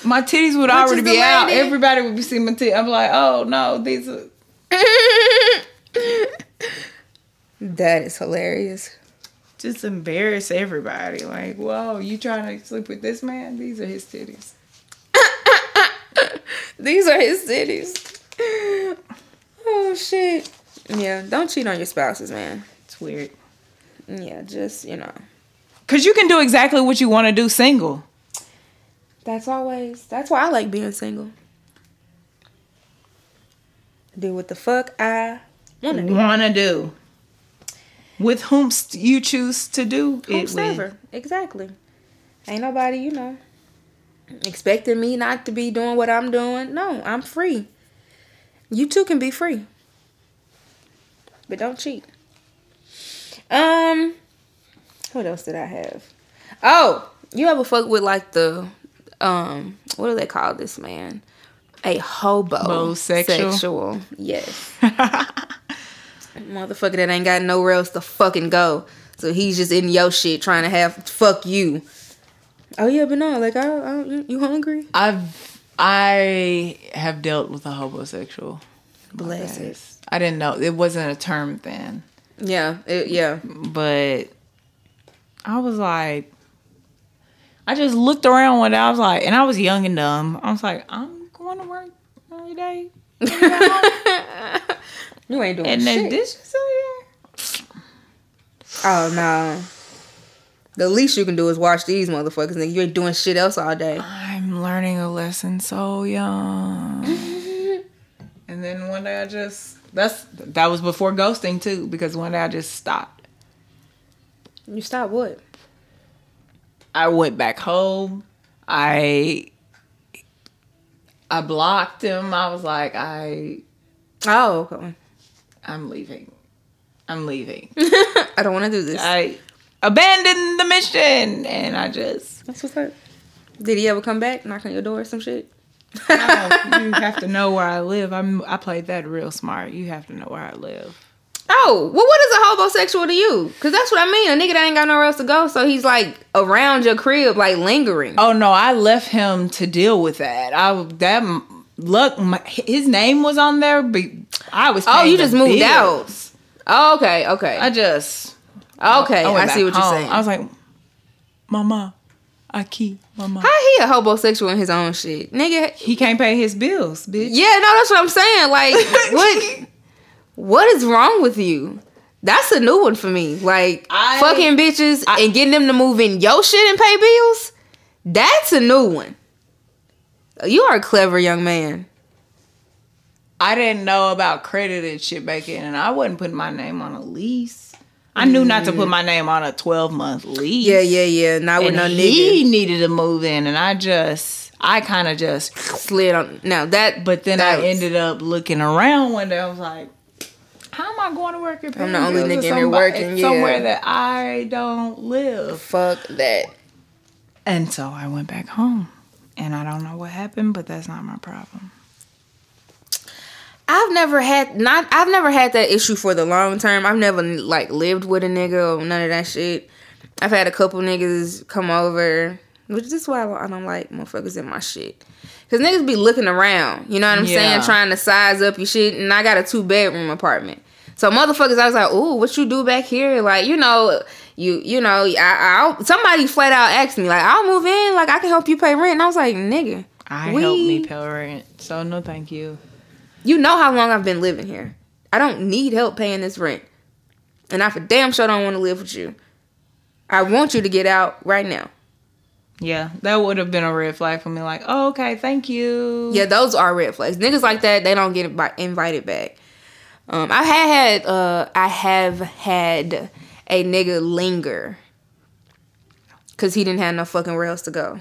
My titties would Which already be out. Everybody would be seeing my titties. I'm like, oh no, these are that is hilarious. just embarrass everybody. Like, whoa, you trying to sleep with this man? These are his titties. These are his cities. Oh shit. Yeah, don't cheat on your spouses, man. It's weird. Yeah, just you know. Cause you can do exactly what you want to do single. That's always. That's why I like being single. Do what the fuck I wanna do. Want to do. With whom you choose to do it with. Exactly. Ain't nobody, you know, expecting me not to be doing what I'm doing. No, I'm free. You too can be free. But don't cheat. Um what else did I have? Oh, you ever fuck with like the um what do they call this man? A hobo Bosexual? sexual. Yes. Motherfucker that ain't got nowhere else to fucking go. So he's just in your shit trying to have fuck you. Oh yeah, but no, like I, I you- you hungry? I've I have dealt with a hobosexual. Bless it. I didn't know it wasn't a term then, Yeah, it, yeah. but I was like, I just looked around one day. I was like, and I was young and dumb. I was like, I'm going to work every day, You ain't doing and shit. this is here. oh no. The least you can do is watch these motherfuckers. and you ain't doing shit else all day. I'm learning a lesson so young. and then one day I just that's that was before ghosting too because one day I just stopped. You stopped what? I went back home. I I blocked him. I was like, I Oh, okay. I'm leaving. I'm leaving. I don't want to do this. I abandoned the mission and I just That's what's up. Did he ever come back, knock on your door or some shit? oh, you have to know where I live. I'm I played that real smart. You have to know where I live. Oh, well, what is a hobosexual to you? Because that's what I mean. A nigga that ain't got nowhere else to go, so he's like around your crib, like lingering. Oh no, I left him to deal with that. I that look, my, his name was on there, but I was. Oh, you just moved bills. Oh, okay, okay, I just Oh, okay. I, went see what you're saying. I was like, Mama, I keep Mama. How he a hobosexual in his own shit, nigga? He can't pay his bills, bitch. Yeah, no, that's what I'm saying. Like, what? What is wrong with you? That's a new one for me. Like, I- fucking bitches I- and getting them to move in your shit and pay bills. That's a new one. You are a clever young man. I didn't know about credit and shit back then, and I wasn't putting my name on a lease. I knew not to put mm. my name on a 12 month lease. Yeah, yeah, yeah. Not with And no he nigga. needed to move in, and I just, I kind of just, Slid on. Now that. but then that I was- ended up looking around one day. I was like, how am I going to work at I'm the only nigga there working, yeah. somewhere that I don't live? Fuck that. And so I went back home, and I don't know what happened, but that's not my problem. I've never had not I've never had that issue for the long term. I've never like lived with a nigga or none of that shit. I've had a couple niggas come over, which is why I don't like motherfuckers in my shit. Cause niggas be looking around, you know what I'm Yeah. saying, trying to size up your shit. And I got a two bedroom apartment, so motherfuckers, I was like, "Ooh, what you do back here?" Like, you know, you you know, I, I somebody flat out asked me like, "I'll move in, like I can help you pay rent," and I was like, "Nigga, I We- help me pay rent, so no thank you. You know how long I've been living here. I don't need help paying this rent. And I for damn sure don't want to live with you. I want you to get out right now. Yeah, that would have been a red flag for me. Like, oh, okay, thank you. Yeah, those are red flags. Niggas like that, they don't get invited back. Um, I had had uh, I have had a nigga linger because he didn't have no fucking where else to go.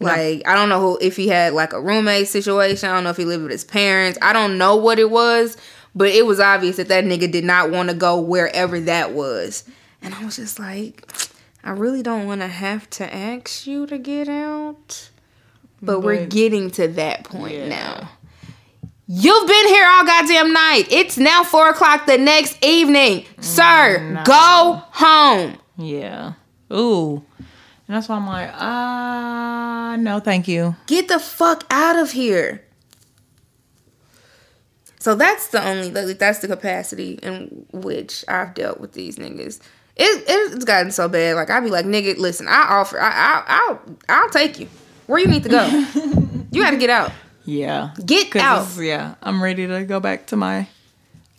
Like I don't know who, if he had like a roommate situation. I don't know if he lived with his parents. I don't know what it was, but it was obvious that that nigga did not want to go wherever that was. And I was just like, I really don't want to have to ask you to get out. But, we're getting to that point Yeah. now. You've been here all goddamn night. It's now four o'clock the next evening. Mm, Sir, no. go home. Yeah. Ooh. And that's why I'm like, ah, no, thank you. Get the fuck out of here. So that's the only like, that's the capacity in which I've dealt with these niggas. It it's gotten so bad. Like I'd be like, nigga, listen, I offer, I, I I'll I'll take you where you need to go. you got to get out. Yeah. Get out. Yeah, I'm ready to go back to my.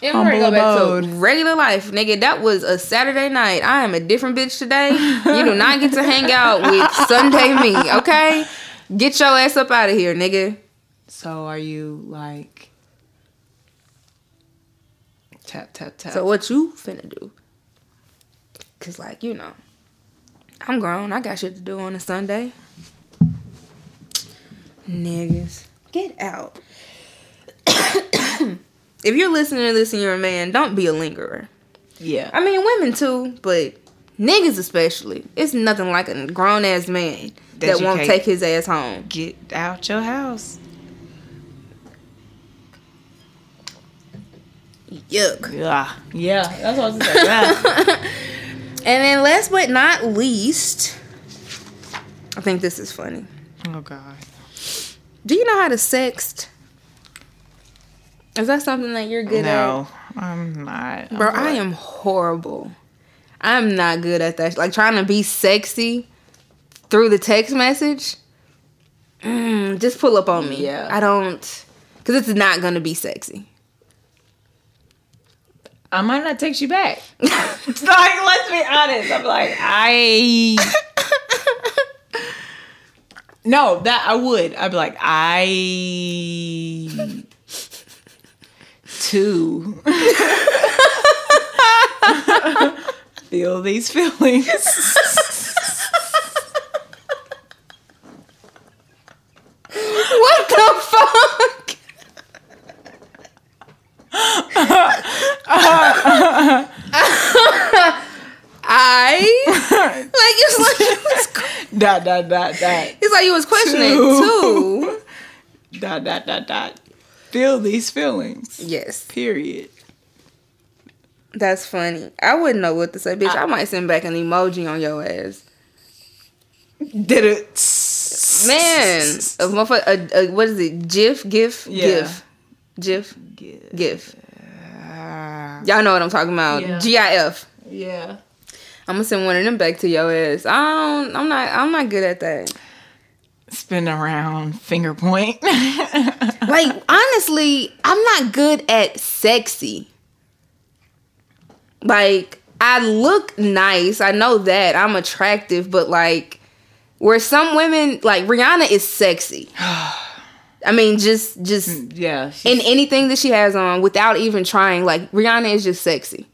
Yeah, I'm ready to go Humble back to regular life, nigga. That was a Saturday night. I am a different bitch today. You do not get to hang out with Sunday me, okay? Get your ass up out of here, nigga. So are you like. Tap, tap, tap. So what you finna do? Cause like you know, I'm grown. I got shit to do on a Sunday. Niggas, get out. if you're listening to this and you're a man, don't be a lingerer. yeah. I mean, women too, but niggas especially. It's nothing like a grown ass man That that, won't take his ass home. Get out your house. Yuck. Yeah. Yeah. That's what I was saying. Yeah. And then last but not least, I think this is funny. oh, God. Do you know how to sext? Is that something that you're good at? no, I'm not. at? Bro, I am horrible. I'm not good at that. Like trying to be sexy through the text message. Mm, just pull up on me. Yeah. I don't, because it's not gonna be sexy. I might not text you back. like, let's be honest. I'm like, I. No, that I would. I'd be like, I. Too. Feel these feelings. what the fuck? I like it's like you was, dot, dot, dot, dot. it's like you was questioning Two. too. Dot, dot, dot, dot. Feel these feelings. Yes, Period. that's funny. I wouldn't know what to say, bitch. I, might send back an emoji on your ass. Did it. Man, a motherfucker, a, a, what is it? GIF, GIF, Yeah. GIF, GIF, Yeah. GIF. Y'all know what I'm talking about. Yeah. GIF. Yeah. I'm gonna send one of them back to your ass. I don't. I'm not. I'm not good at that. Spin around, finger point. Like honestly, I'm not good at sexy. Like I look nice. I know that I'm attractive, but like where some women like Rihanna is sexy. I mean, just just mm, yeah. she- in anything that she has on without even trying. Like Rihanna is just sexy.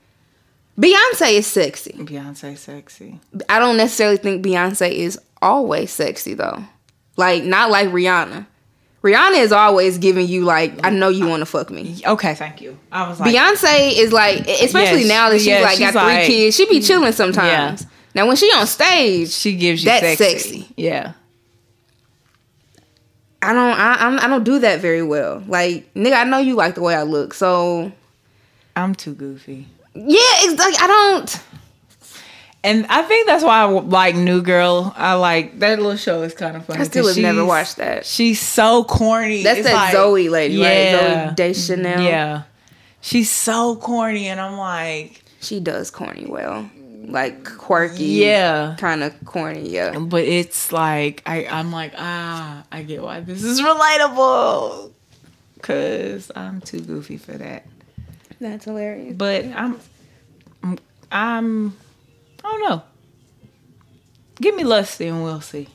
Beyonce is sexy. Beyonce sexy. I don't necessarily think Beyonce is always sexy though. Like not like Rihanna. Rihanna is always giving you like, I know you want to fuck me. Okay, thank you. I was like, Beyonce is like, especially Yes, now that she's yeah, like she's got three kids, she be mm, chilling sometimes. Now when she on stage, she gives you That's sexy. sexy. Yeah. I don't, I, I don't do that very well. Like nigga, I know you like the way I look, so I'm too goofy. yeah, it's like I don't. And I think that's why I like New Girl. I like that little show is kind of funny. I still have never watched that. She's so corny. That's It's that like- Zooey lady, right? Yeah. Zooey Deschanel. Yeah. She's so corny, and I'm like, she does corny well, like quirky. Yeah. kind of corny. Yeah, but it's like I, I'm like, ah, I get why this is relatable. Cause I'm too goofy for that. that's hilarious. But I'm, I'm I don't know. Give me lusty and we'll see.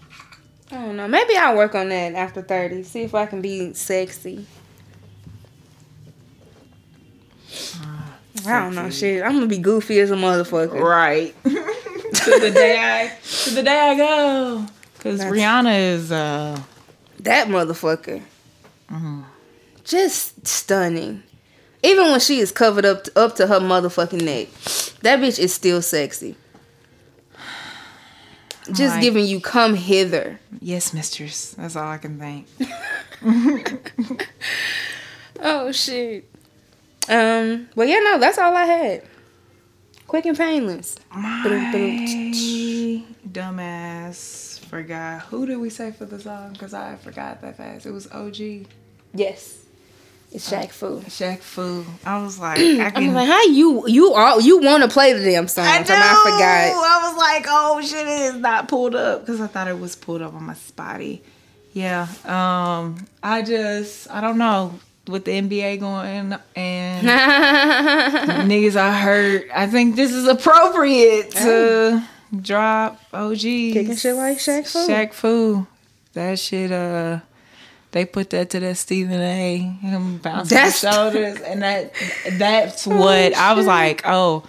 I don't know. Maybe I'll work on that after 30. See if I can be sexy. I don't know shit. I'm gonna be goofy as a motherfucker. Right. to the day I to the day I go. Cause That's- Rihanna is uh That motherfucker. Just stunning. Even when she is covered up to, up to her motherfucking neck, that bitch is still sexy. Just Right. giving you come hither. yes, mistress. That's all I can think. Oh shit. Um. Well, yeah, no, that's all I had. Quick and painless. My dumbass forgot. Who did we say for the song? Because I forgot that fast. It was OG. Yes. It's Shaq Fu. Shaq Fu. I was like, I I'm like, how you you all you want to play the damn song? I know. I forgot. I was like, oh shit, it is not pulled up because I thought it was pulled up on my spotty. Yeah. Um. I just I don't know with the NBA going and niggas I heard. I think this is appropriate to drop OG Kicking shit like Shaq Fu. Shaq Fu. That shit. Uh. They put that to that Stephen A. Him bouncing That's- the shoulders, and that that's what I was like. Oh,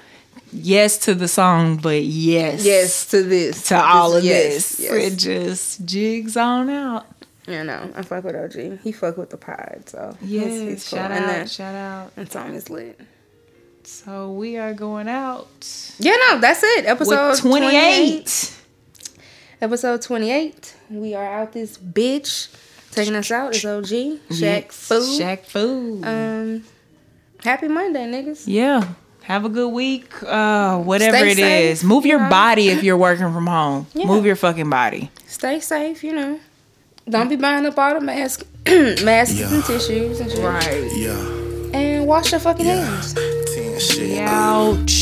yes to the song, but yes, yes to this. to all of Yes, this. yes. It just jigs on out. You know, I fuck with OG. He fuck with the pod, so Yes, he's- he's cool. shout And out, that, shout out. that song is lit. So we are going out Yeah, no, that's it. Episode 28. 28. Episode 28. We are out this bitch. Taking us out is OG. Shaq Fu. Shaq Fu. Um, happy Monday, niggas. yeah. Have a good week. Uh, whatever Stay it is, safe, move your know. body if you're working from home. Yeah. Move your fucking body. Stay safe, you know. Don't be buying up all the masks, masks and tissues and shit. Right. Yeah, And wash your fucking yeah. hands. Ten. Ouch.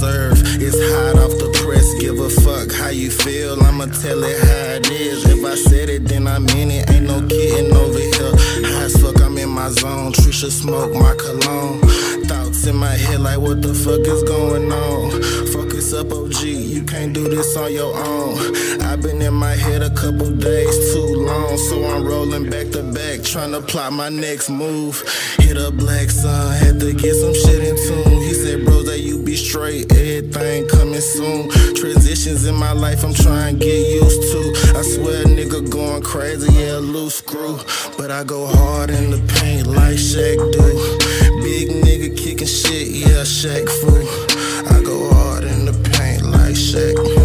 Serve. It's hot off the press. Give a fuck how you feel. I'ma tell it how it is. If I said it, then I mean it. Ain't no kidding over here. High as fuck, I'm in my zone. Trisha smoke my cologne. Thoughts in my head like what the fuck is going on? Focus up, OG. You can't do this on your own. I've been in my head a couple days too long, so I'm rolling back to back, trying to plot my next move. Hit a black sun, had to get some shit in tune. He said, bros, that you be straight, everything coming soon. Transitions in my life, I'm trying to get used to. I swear, nigga going crazy, yeah, loose screw. But I go hard in the paint like Shaq do. Big nigga kicking shit, yeah, Shaq Fu. I go hard in the paint like Shaq.